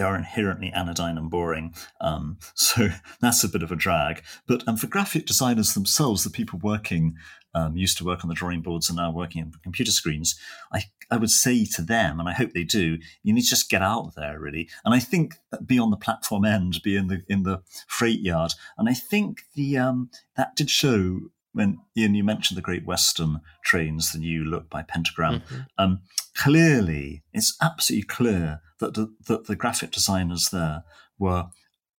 are inherently anodyne and boring. Um, so that's a bit of a drag. But um, for graphic designers themselves, the people working um, used to work on the drawing boards and now working on computer screens, I, I would say to them, and I hope they do, you need to just get out there really. And I think be on the platform end, be in the in the freight yard. And I think the um, that did show when Ian, you mentioned the Great Western trains, the new look by Pentagram. Mm-hmm. Um, clearly, it's absolutely clear that the, that the graphic designers there were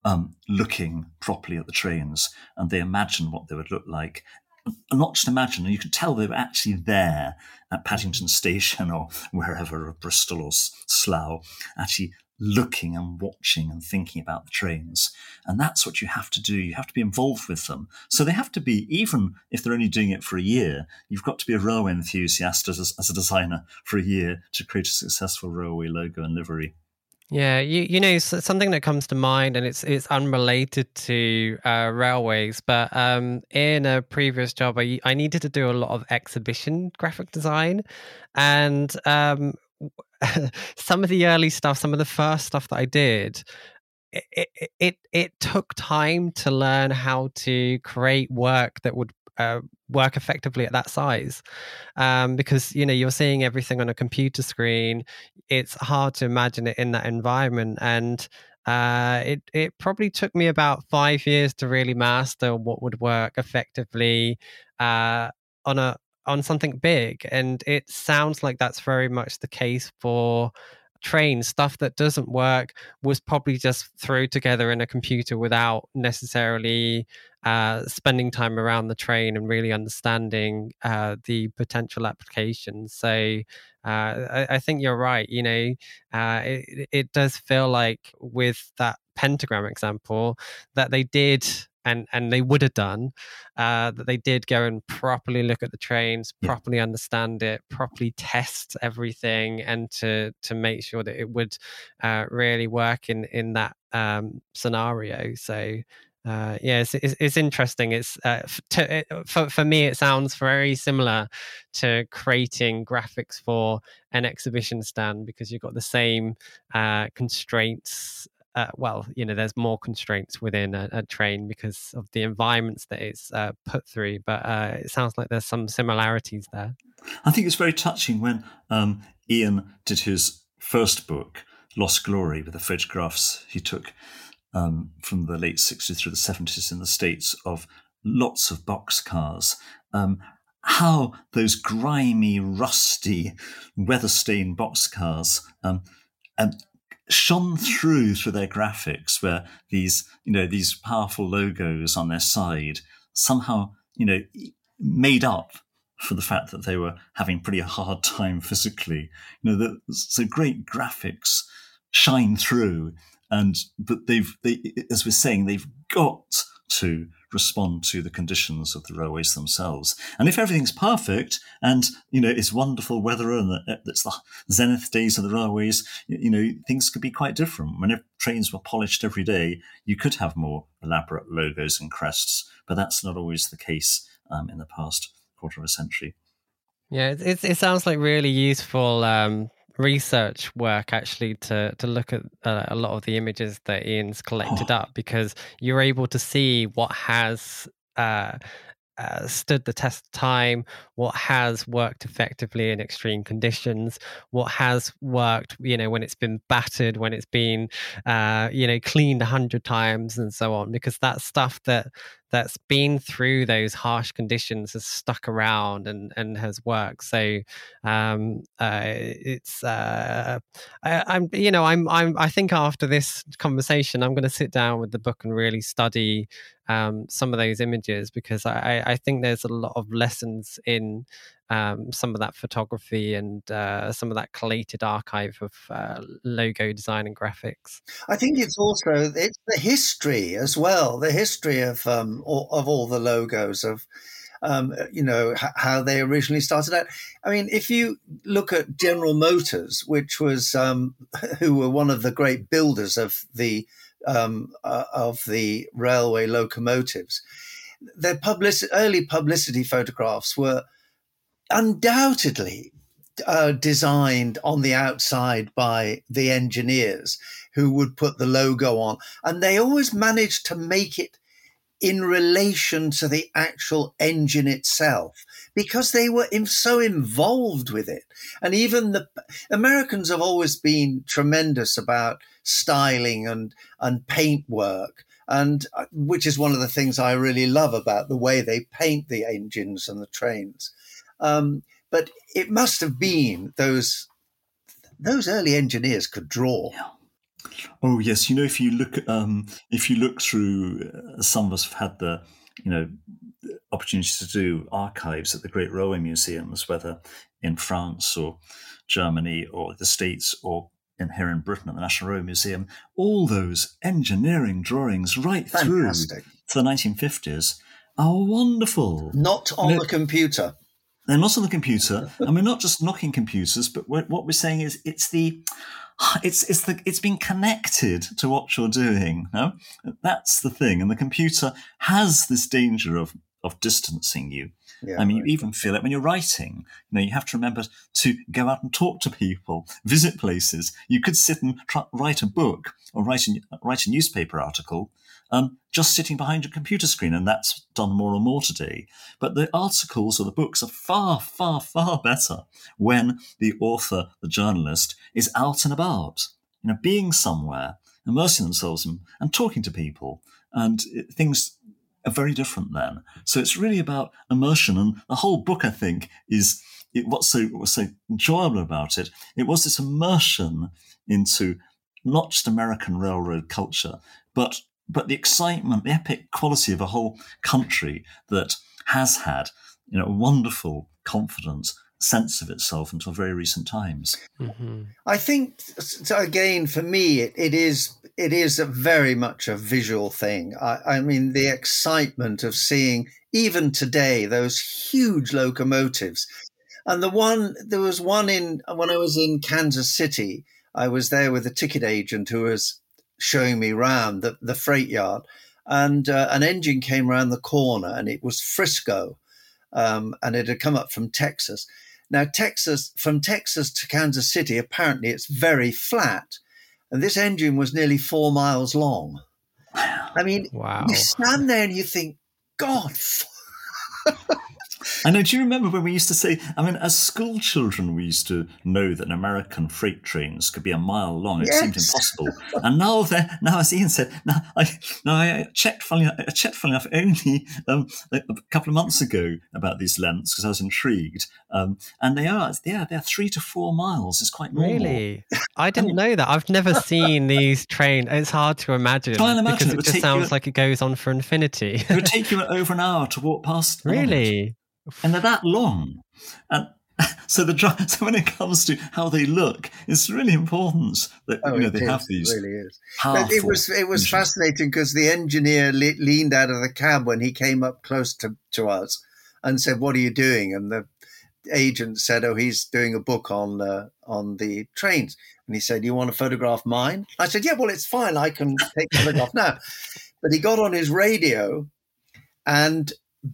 um, looking properly at the trains and they imagined what they would look like. And not just imagine, you could tell they were actually there at Paddington Station or wherever, or Bristol or Slough, actually looking and watching and thinking about the trains. And that's what you have to do. You have to be involved with them. So they have to be, even if they're only doing it for a year, you've got to be a railway enthusiast as, as a designer for a year to create a successful railway logo and livery. Yeah, you you know something that comes to mind, and it's it's unrelated to uh, railways, but um, in a previous job, I I needed to do a lot of exhibition graphic design, and um, some of the early stuff, some of the first stuff that I did, it, it it it took time to learn how to create work that would uh, work effectively at that size. Um, because you know you're seeing everything on a computer screen it's hard to imagine it in that environment. And uh, it it probably took me about five years to really master what would work effectively uh, on a on something big. And it sounds like that's very much the case for train stuff that doesn't work was probably just thrown together in a computer without necessarily uh, spending time around the train and really understanding uh, the potential applications. So uh, I, I, think you're right. You know, uh, it, it does feel like with that pentagram example that they did and and they would have done uh, that they did go and properly look at the trains yeah. properly understand it properly test everything and to to make sure that it would uh, really work in in that um, scenario so uh, yeah, it's, it's, it's, interesting. It's uh, to, it, for for me, it sounds very similar to creating graphics for an exhibition stand because you've got the same uh, constraints uh, well, you know, there's more constraints within a, a train because of the environments that it's uh, put through. But uh, it sounds like there's some similarities there. I think it's very touching when um, Ian did his first book, Lost Glory, with the photographs he took um, from the late 60s through the 70s in the States of lots of boxcars. Um, how those grimy, rusty, weather-stained boxcars um, um, shone through through their graphics, where these, you know, these powerful logos on their side somehow, you know, made up for the fact that they were having pretty a hard time physically. You know, the, so great graphics shine through, and but they've they as we're saying they've got to respond to the conditions of the railways themselves. And if everything's perfect and you know it's wonderful weather and it's the zenith days of the railways, you know things could be quite different. When if trains were polished every day, you could have more elaborate logos and crests, but that's not always the case um, in the past quarter of a century. Yeah, it, it sounds like really useful um, research work actually to to look at uh, a lot of the images that Ian's collected oh. up because you're able to see what has uh, uh, stood the test of time, what has worked effectively in extreme conditions, what has worked, you know, when it's been battered, when it's been, uh, you know, cleaned a hundred times, and so on. Because that stuff that that's been through those harsh conditions has stuck around and and has worked. So um, uh, it's uh, I, am you know I'm I'm I think after this conversation I'm going to sit down with the book and really study um, some of those images because I I think there's a lot of lessons in um, some of that photography and uh, some of that collated archive of uh, logo design and graphics. I think it's also it's the history as well, the history of um, all, of all the logos of. Um, you know h- how they originally started out. I mean, if you look at General Motors, which was um, who were one of the great builders of the um, uh, of the railway locomotives, their public- early publicity photographs were undoubtedly uh, designed on the outside by the engineers who would put the logo on. And they always managed to make it in relation to the actual engine itself because they were so involved with it. And even the Americans have always been tremendous about styling and, and paint work. And uh, which is one of the things I really love about the way they paint the engines and the trains. Um, but it must have been those those early engineers could draw. Yeah. Oh yes, you know if you look um, if you look through, uh, some of us have had the you know opportunity to do archives at the great railway museums, whether in France or Germany or the States or in here in Britain at the National Railway Museum. All those engineering drawings right Fantastic. through to the 1950s are wonderful. Not on you know, the computer. They're not on the computer, and we're not just knocking computers, but what we're saying is it's the it's it's the it's been connected to what you're doing. No? That's the thing, and the computer has this danger of of distancing you. Yeah, I mean, you even feel it when you're writing. You know, you have to remember to go out and talk to people, visit places. You could sit and try, write a book or write a, write a newspaper article, um, just sitting behind your computer screen, and that's done more and more today. But the articles or the books are far, far, far better when the author, the journalist, is out and about, you know, being somewhere, immersing themselves in, and talking to people, and it, things are very different then. So it's really about immersion, and the whole book, I think, is it, what's so what's so enjoyable about it. It was this immersion into not just American railroad culture, but but the excitement, the epic quality of a whole country that has had, you know, a wonderful confidence sense of itself until very recent times. Mm-hmm. I think again for me it, it is it is very much a visual thing. I, I, mean the excitement of seeing even today those huge locomotives, and the one there was one in when I was in Kansas City. I was there with a ticket agent who was showing me around the, the freight yard. And uh, an engine came around the corner and it was Frisco. Um, and it had come up from Texas. Now, Texas, from Texas to Kansas City, apparently it's very flat. And this engine was nearly four miles long. I mean, wow. you stand there and you think, God, I know. Do you remember when we used to say? I mean, as school children, we used to know that American freight trains could be a mile long. It Yes. seemed impossible. and now, they're now, as Ian said, now I now I checked. Funny, I checked. Funny enough, only um, a, a couple of months ago about these lengths because I was intrigued. Um, and they are, yeah, they're three to four miles. It's quite normal. Really? I didn't know that. I've never seen these trains. It's hard to imagine, Try and imagine because it it, just take you sounds a- like it goes on for infinity. It would take you over an hour to walk past. one it. really? And they're that long. And so the so when it comes to how they look, it's really important that Oh, you know they is, have it these really is. But it was it was engines. fascinating because the engineer le- leaned out of the cab when he came up close to, to us and said, "What are you doing?" And the agent said, "Oh, he's doing a book on uh, on the trains." And he said, "You want to photograph mine?" I said, "Yeah, well, it's fine. I can take the photograph now." But he got on his radio and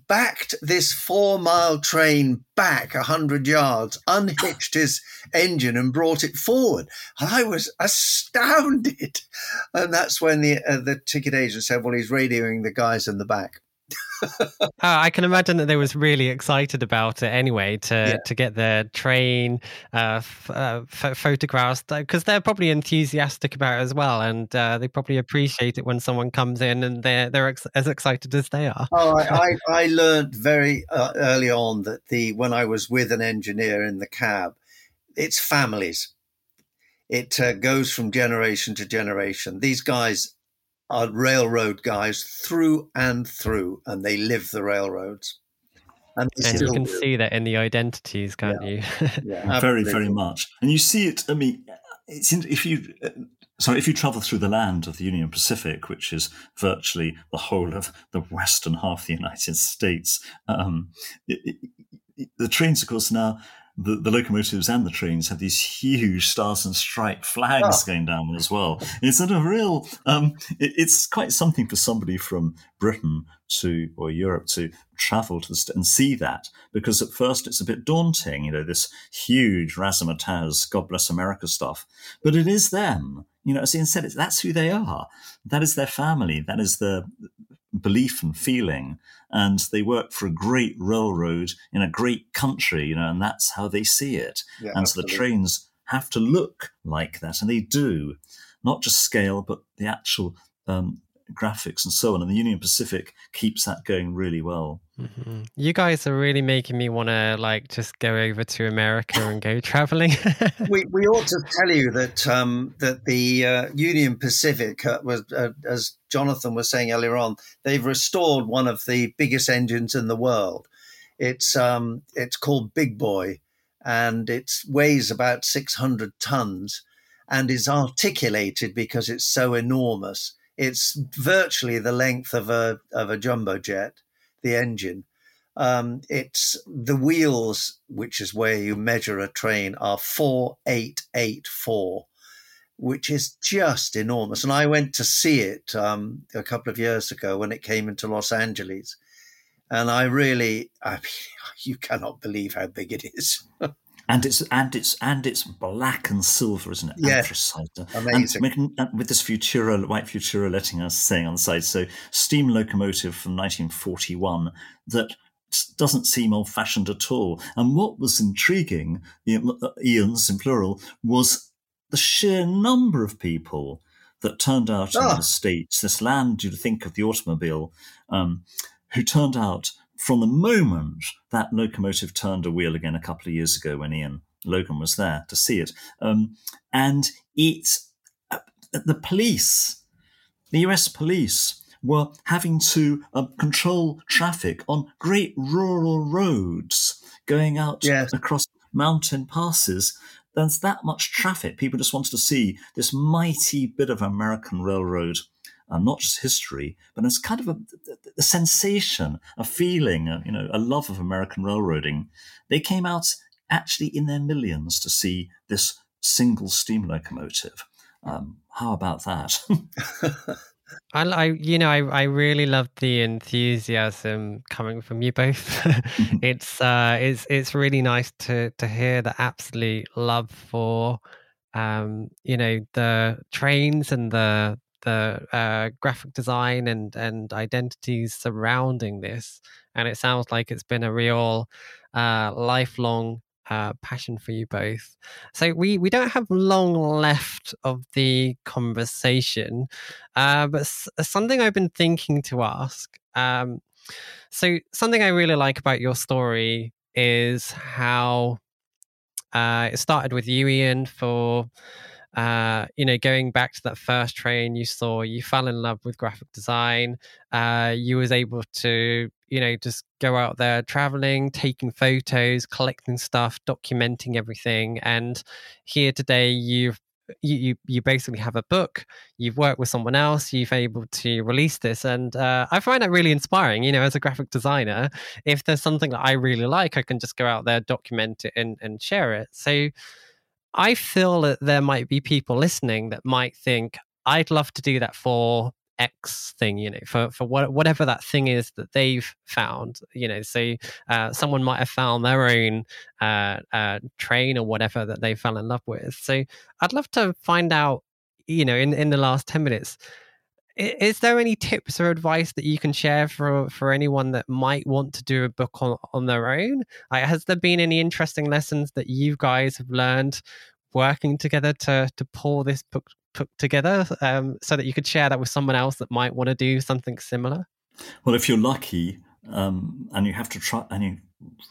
backed this four mile train back a hundred yards, unhitched his engine and brought it forward. And I was astounded. And that's when the uh, the ticket agent said, "Well, he's radioing the guys in the back." Oh, I can imagine that they was really excited about it anyway to Yeah. to get their train uh, f- uh, ph- photographs because they're probably enthusiastic about it as well, and uh, they probably appreciate it when someone comes in and they're they're ex- as excited as they are. Oh, I, I, I learned very uh, early on that the when I was with an engineer in the cab, it's families. It uh, goes from generation to generation. These guys are railroad guys through and through, and they live the railroads. And, And you can do. see that in the identities, can't you? Yeah, very, very much. And you see it. I mean, it's in, if you. Uh, Sorry, if you travel through the land of the Union Pacific, which is virtually the whole of the western half of the United States, um, it, it, it- the trains, of course, now the, the locomotives and the trains have these huge stars and stripe flags Oh. going down as well. It's sort of real. Um, it, it's quite something for somebody from Britain to or Europe to travel to the st- and see that because at first it's a bit daunting, you know, this huge razzmatazz, God bless America stuff. But it is them, you know. As Ian said, it's, that's who they are. That is their family. That is their belief and feeling. And they work for a great railroad in a great country, you know, and that's how they see it. Yeah, and so the trains have to look like that, and they do, not just scale, but the actual um, graphics and so on. And the Union Pacific keeps that going really well. Mhm. You guys are really making me want to like just go over to America and go traveling. we, we ought to tell you that um, that the uh, Union Pacific uh, was, uh, as Jonathan was saying earlier on, they've restored one of the biggest engines in the world. It's um, it's called Big Boy, and it weighs about six hundred tons, and is articulated because it's so enormous. It's virtually the length of a of a jumbo jet, the engine. Um, it's the wheels, which is where you measure a train, are four eight eight four, which is just enormous. And I went to see it um, a couple of years ago when it came into Los Angeles, and I really, I mean, you cannot believe how big it is. And it's and it's and it's black and silver, isn't it? Yeah. Amazing. And and with this Futura, white Futura letting us saying on the side, so steam locomotive from 1941 that doesn't seem old fashioned at all. And what was intriguing, uh, Ian's in plural, was the sheer number of people that turned out in Ah. the States, this land you'd think of the automobile, um, who turned out from the moment that locomotive turned a wheel again a couple of years ago when Ian Logan was there to see it. Um, and it, uh, the police, the US police, were having to uh, control traffic on great rural roads going out Yes. across mountain passes. There's that much traffic. People just wanted to see this mighty bit of American railroad uh, not just history, but it's kind of a, a sensation, a feeling, a, you know, a love of American railroading. They came out actually in their millions to see this single steam locomotive. Um, how about that? I, I, you know, I, I really love the enthusiasm coming from you both. it's, uh, it's, it's really nice to to hear the absolute love for, um, you know, the trains and the the uh, graphic design and and identities surrounding this, and it sounds like it's been a real uh, lifelong uh, passion for you both. So we we don't have long left of the conversation, uh, but s- something I've been thinking to ask. Um, so something I really like about your story is how uh, it started with you, Ian, for uh, you know, going back to that first train you saw, you fell in love with graphic design. Uh, you was able to, you know, just go out there traveling, taking photos, collecting stuff, documenting everything. And here today, you've you, you you basically have a book you've worked with someone else you've able to release this and uh, i find that really inspiring you know as a graphic designer if there's something that i really like i can just go out there document it and, and share it so I feel that there might be people listening that might think, I'd love to do that for X thing, you know, for, for what, whatever that thing is that they've found, you know. So uh, someone might have found their own uh, uh, train or whatever that they fell in love with. So I'd love to find out, you know, in, in the last 10 minutes, is there any tips or advice that you can share for for anyone that might want to do a book on on their own like, has there been any interesting lessons that you guys have learned working together to to pull this book put together um, so that you could share that with someone else that might want to do something similar well if you're lucky um, and you have to try and you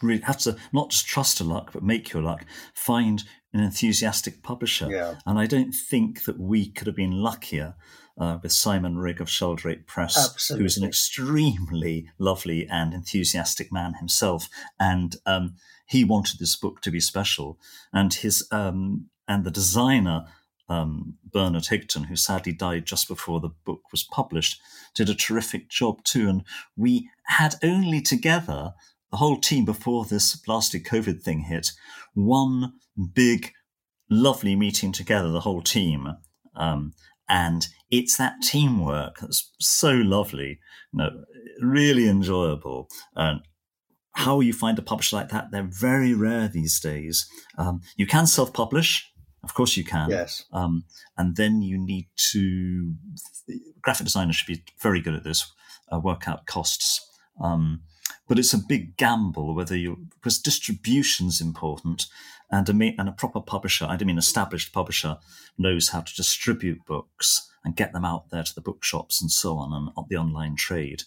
really have to not just trust your luck but make your luck find an enthusiastic publisher Yeah. and i don't think that we could have been luckier uh, with Simon Rigge of Sheldrake Press, who's an extremely lovely and enthusiastic man himself. And um, he wanted this book to be special. And his um, and the designer um, Bernard Higton, who sadly died just before the book was published, did a terrific job too. And we had only together the whole team before this blasted COVID thing hit one big, lovely meeting together, the whole team. Um, and it's that teamwork that's so lovely, you know, really enjoyable. And how you find a publisher like that, they're very rare these days. Um, you can self-publish, of course you can. Yes. Um, and then you need to, graphic designers should be very good at this, uh, work out costs. Um, but it's a big gamble whether you, because distribution's important and a, and a proper publisher, I don't mean established publisher, knows how to distribute books and get them out there to the bookshops and so on and on the online trade.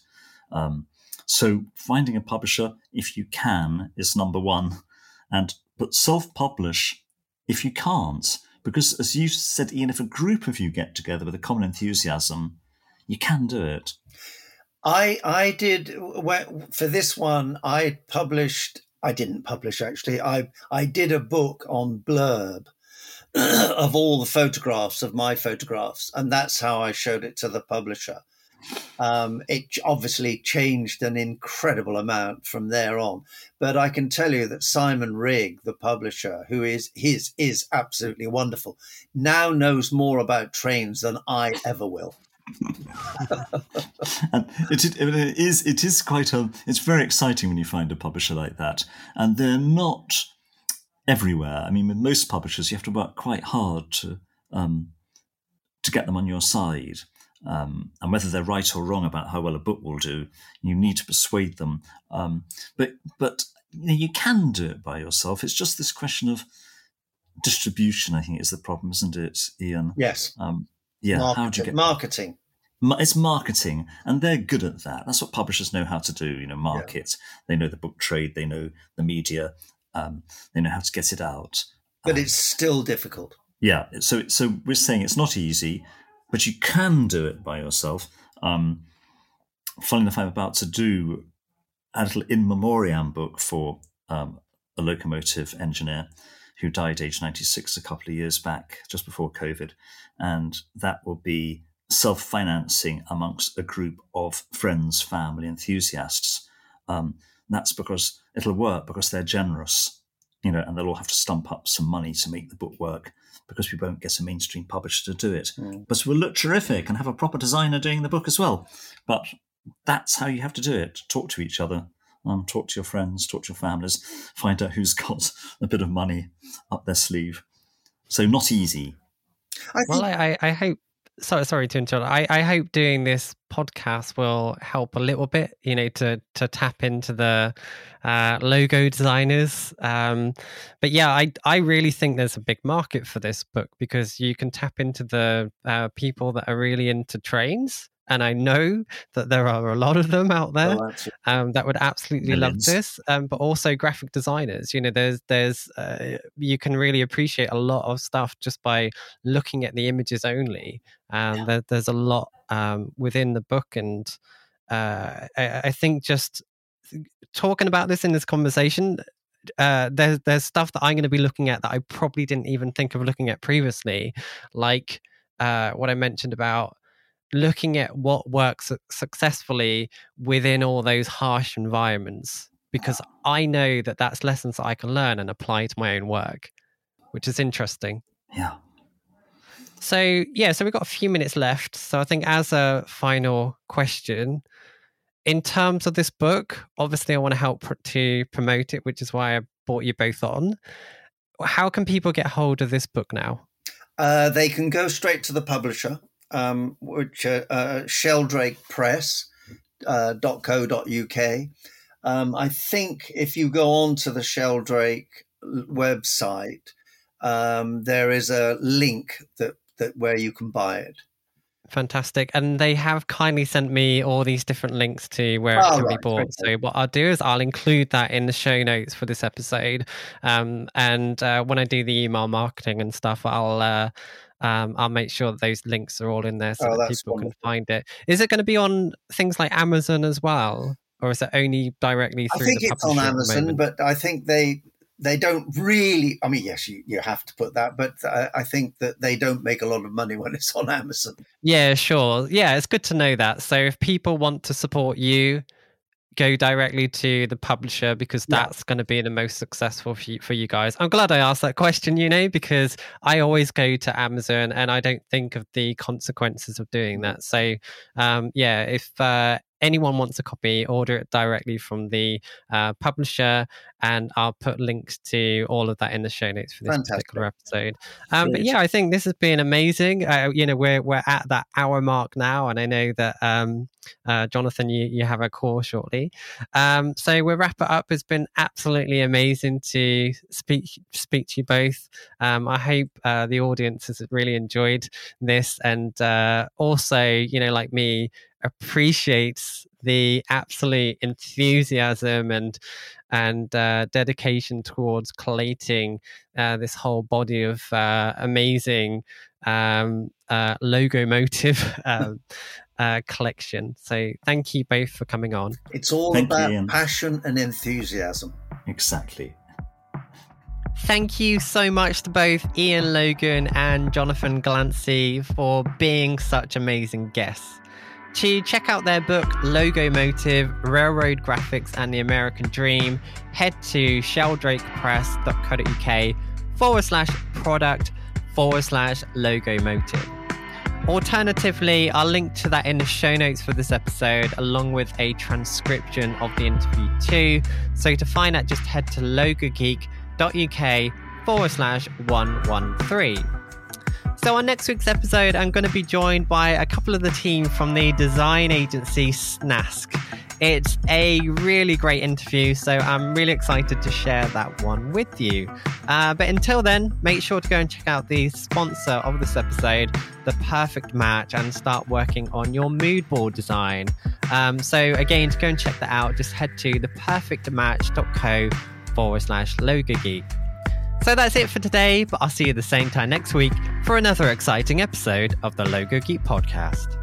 Um, so finding a publisher, if you can, is number one. And but self-publish if you can't, because as you said, Ian, if a group of you get together with a common enthusiasm, you can do it. I I did for this one. I published. I didn't publish actually. I I did a book on blurb of all the photographs of my photographs, and that's how I showed it to the publisher. Um, it obviously changed an incredible amount from there on, but I can tell you that Simon Rigge, the publisher, who is his is absolutely wonderful, now knows more about trains than I ever will. it, it, it is it is quite a it's very exciting when you find a publisher like that, and they're not everywhere. I mean, with most publishers, you have to work quite hard to um, to get them on your side. Um, and whether they're right or wrong about how well a book will do, you need to persuade them. Um, but but you, know, you can do it by yourself. It's just this question of distribution. I think is the problem, isn't it, Ian? Yes. Um, yeah. Marketing. How do you get marketing? It's marketing, and they're good at that. That's what publishers know how to do. You know, market. Yeah. They know the book trade. They know the media. Um, they know how to get it out. But um, it's still difficult. Yeah. So so we're saying it's not easy but you can do it by yourself. Um, funny enough, I'm about to do a little in memoriam book for um, a locomotive engineer who died age 96 a couple of years back, just before COVID. And that will be self financing amongst a group of friends, family, enthusiasts. Um, that's because it'll work because they're generous, you know, and they'll all have to stump up some money to make the book work because we won't get a mainstream publisher to do it. Mm. But we'll look terrific and have a proper designer doing the book as well. But that's how you have to do it. Talk to each other. Um, talk to your friends, talk to your families, find out who's got a bit of money up their sleeve. So not easy. I think, well, I, I hope sorry, sorry to interrupt. I, I hope doing this podcast will help a little bit, you know, to to tap into the uh, logo designers. Um, but yeah, I I really think there's a big market for this book because you can tap into the uh, people that are really into trains and I know that there are a lot of them out there oh, um, that would absolutely Millions. love this. Um, but also graphic designers. You know, there's there's uh, you can really appreciate a lot of stuff just by looking at the images only. And yeah. there, there's a lot um, within the book, and uh, I, I, think just talking about this in this conversation. Uh, there's there's stuff that I'm going to be looking at that I probably didn't even think of looking at previously, like uh, what I mentioned about looking at what works successfully within all those harsh environments because I know that that's lessons that I can learn and apply to my own work, which is interesting. Yeah. So, yeah, so we've got a few minutes left. So, I think as a final question, in terms of this book, obviously, I want to help to promote it, which is why I brought you both on. How can people get hold of this book now? Uh, they can go straight to the publisher um, which uh, uh, Sheldrake Press. Uh, .co.uk. Um, I think if you go on to the Sheldrake website, um, there is a link that, that where you can buy it. Fantastic. And they have kindly sent me all these different links to where oh, it can right. be bought. So, what I'll do is I'll include that in the show notes for this episode. Um, and uh, when I do the email marketing and stuff, I'll. Uh, um, I'll make sure that those links are all in there so oh, that people wonderful. can find it. Is it going to be on things like Amazon as well, or is it only directly through? I think it's on Amazon, but I think they they don't really. I mean, yes, you, you have to put that, but I, I think that they don't make a lot of money when it's on Amazon. Yeah, sure. Yeah, it's good to know that. So if people want to support you go directly to the publisher because that's yeah. going to be the most successful for you, for you guys. I'm glad I asked that question, you know, because I always go to Amazon and I don't think of the consequences of doing that. So, um, yeah, if uh, anyone wants a copy, order it directly from the uh, publisher, and I'll put links to all of that in the show notes for this Fantastic. particular episode. Um, but yeah, I think this has been amazing. Uh, you know, we're we're at that hour mark now, and I know that um, uh, Jonathan, you you have a call shortly. Um, so we'll wrap it up. It's been absolutely amazing to speak speak to you both. Um, I hope uh, the audience has really enjoyed this, and uh, also, you know, like me appreciates the absolute enthusiasm and and uh, dedication towards collating uh, this whole body of uh, amazing um, uh, Logomotive um, uh, collection. So thank you both for coming on. It's all thank about you, passion and enthusiasm. Exactly. Thank you so much to both Ian Logan and Jonathan Glancey for being such amazing guests to check out their book, Logomotive Railroad Graphics and the American Dream, head to sheldrakepress.co.uk forward slash product forward slash logo motive. Alternatively, I'll link to that in the show notes for this episode, along with a transcription of the interview too. So to find that, just head to logogeek.uk forward slash 113. So, on next week's episode, I'm going to be joined by a couple of the team from the design agency Snask. It's a really great interview, so I'm really excited to share that one with you. Uh, but until then, make sure to go and check out the sponsor of this episode, The Perfect Match, and start working on your mood board design. Um, so, again, to go and check that out, just head to theperfectmatch.co forward slash logo geek. So that's it for today, but I'll see you the same time next week for another exciting episode of the Logo Geek podcast.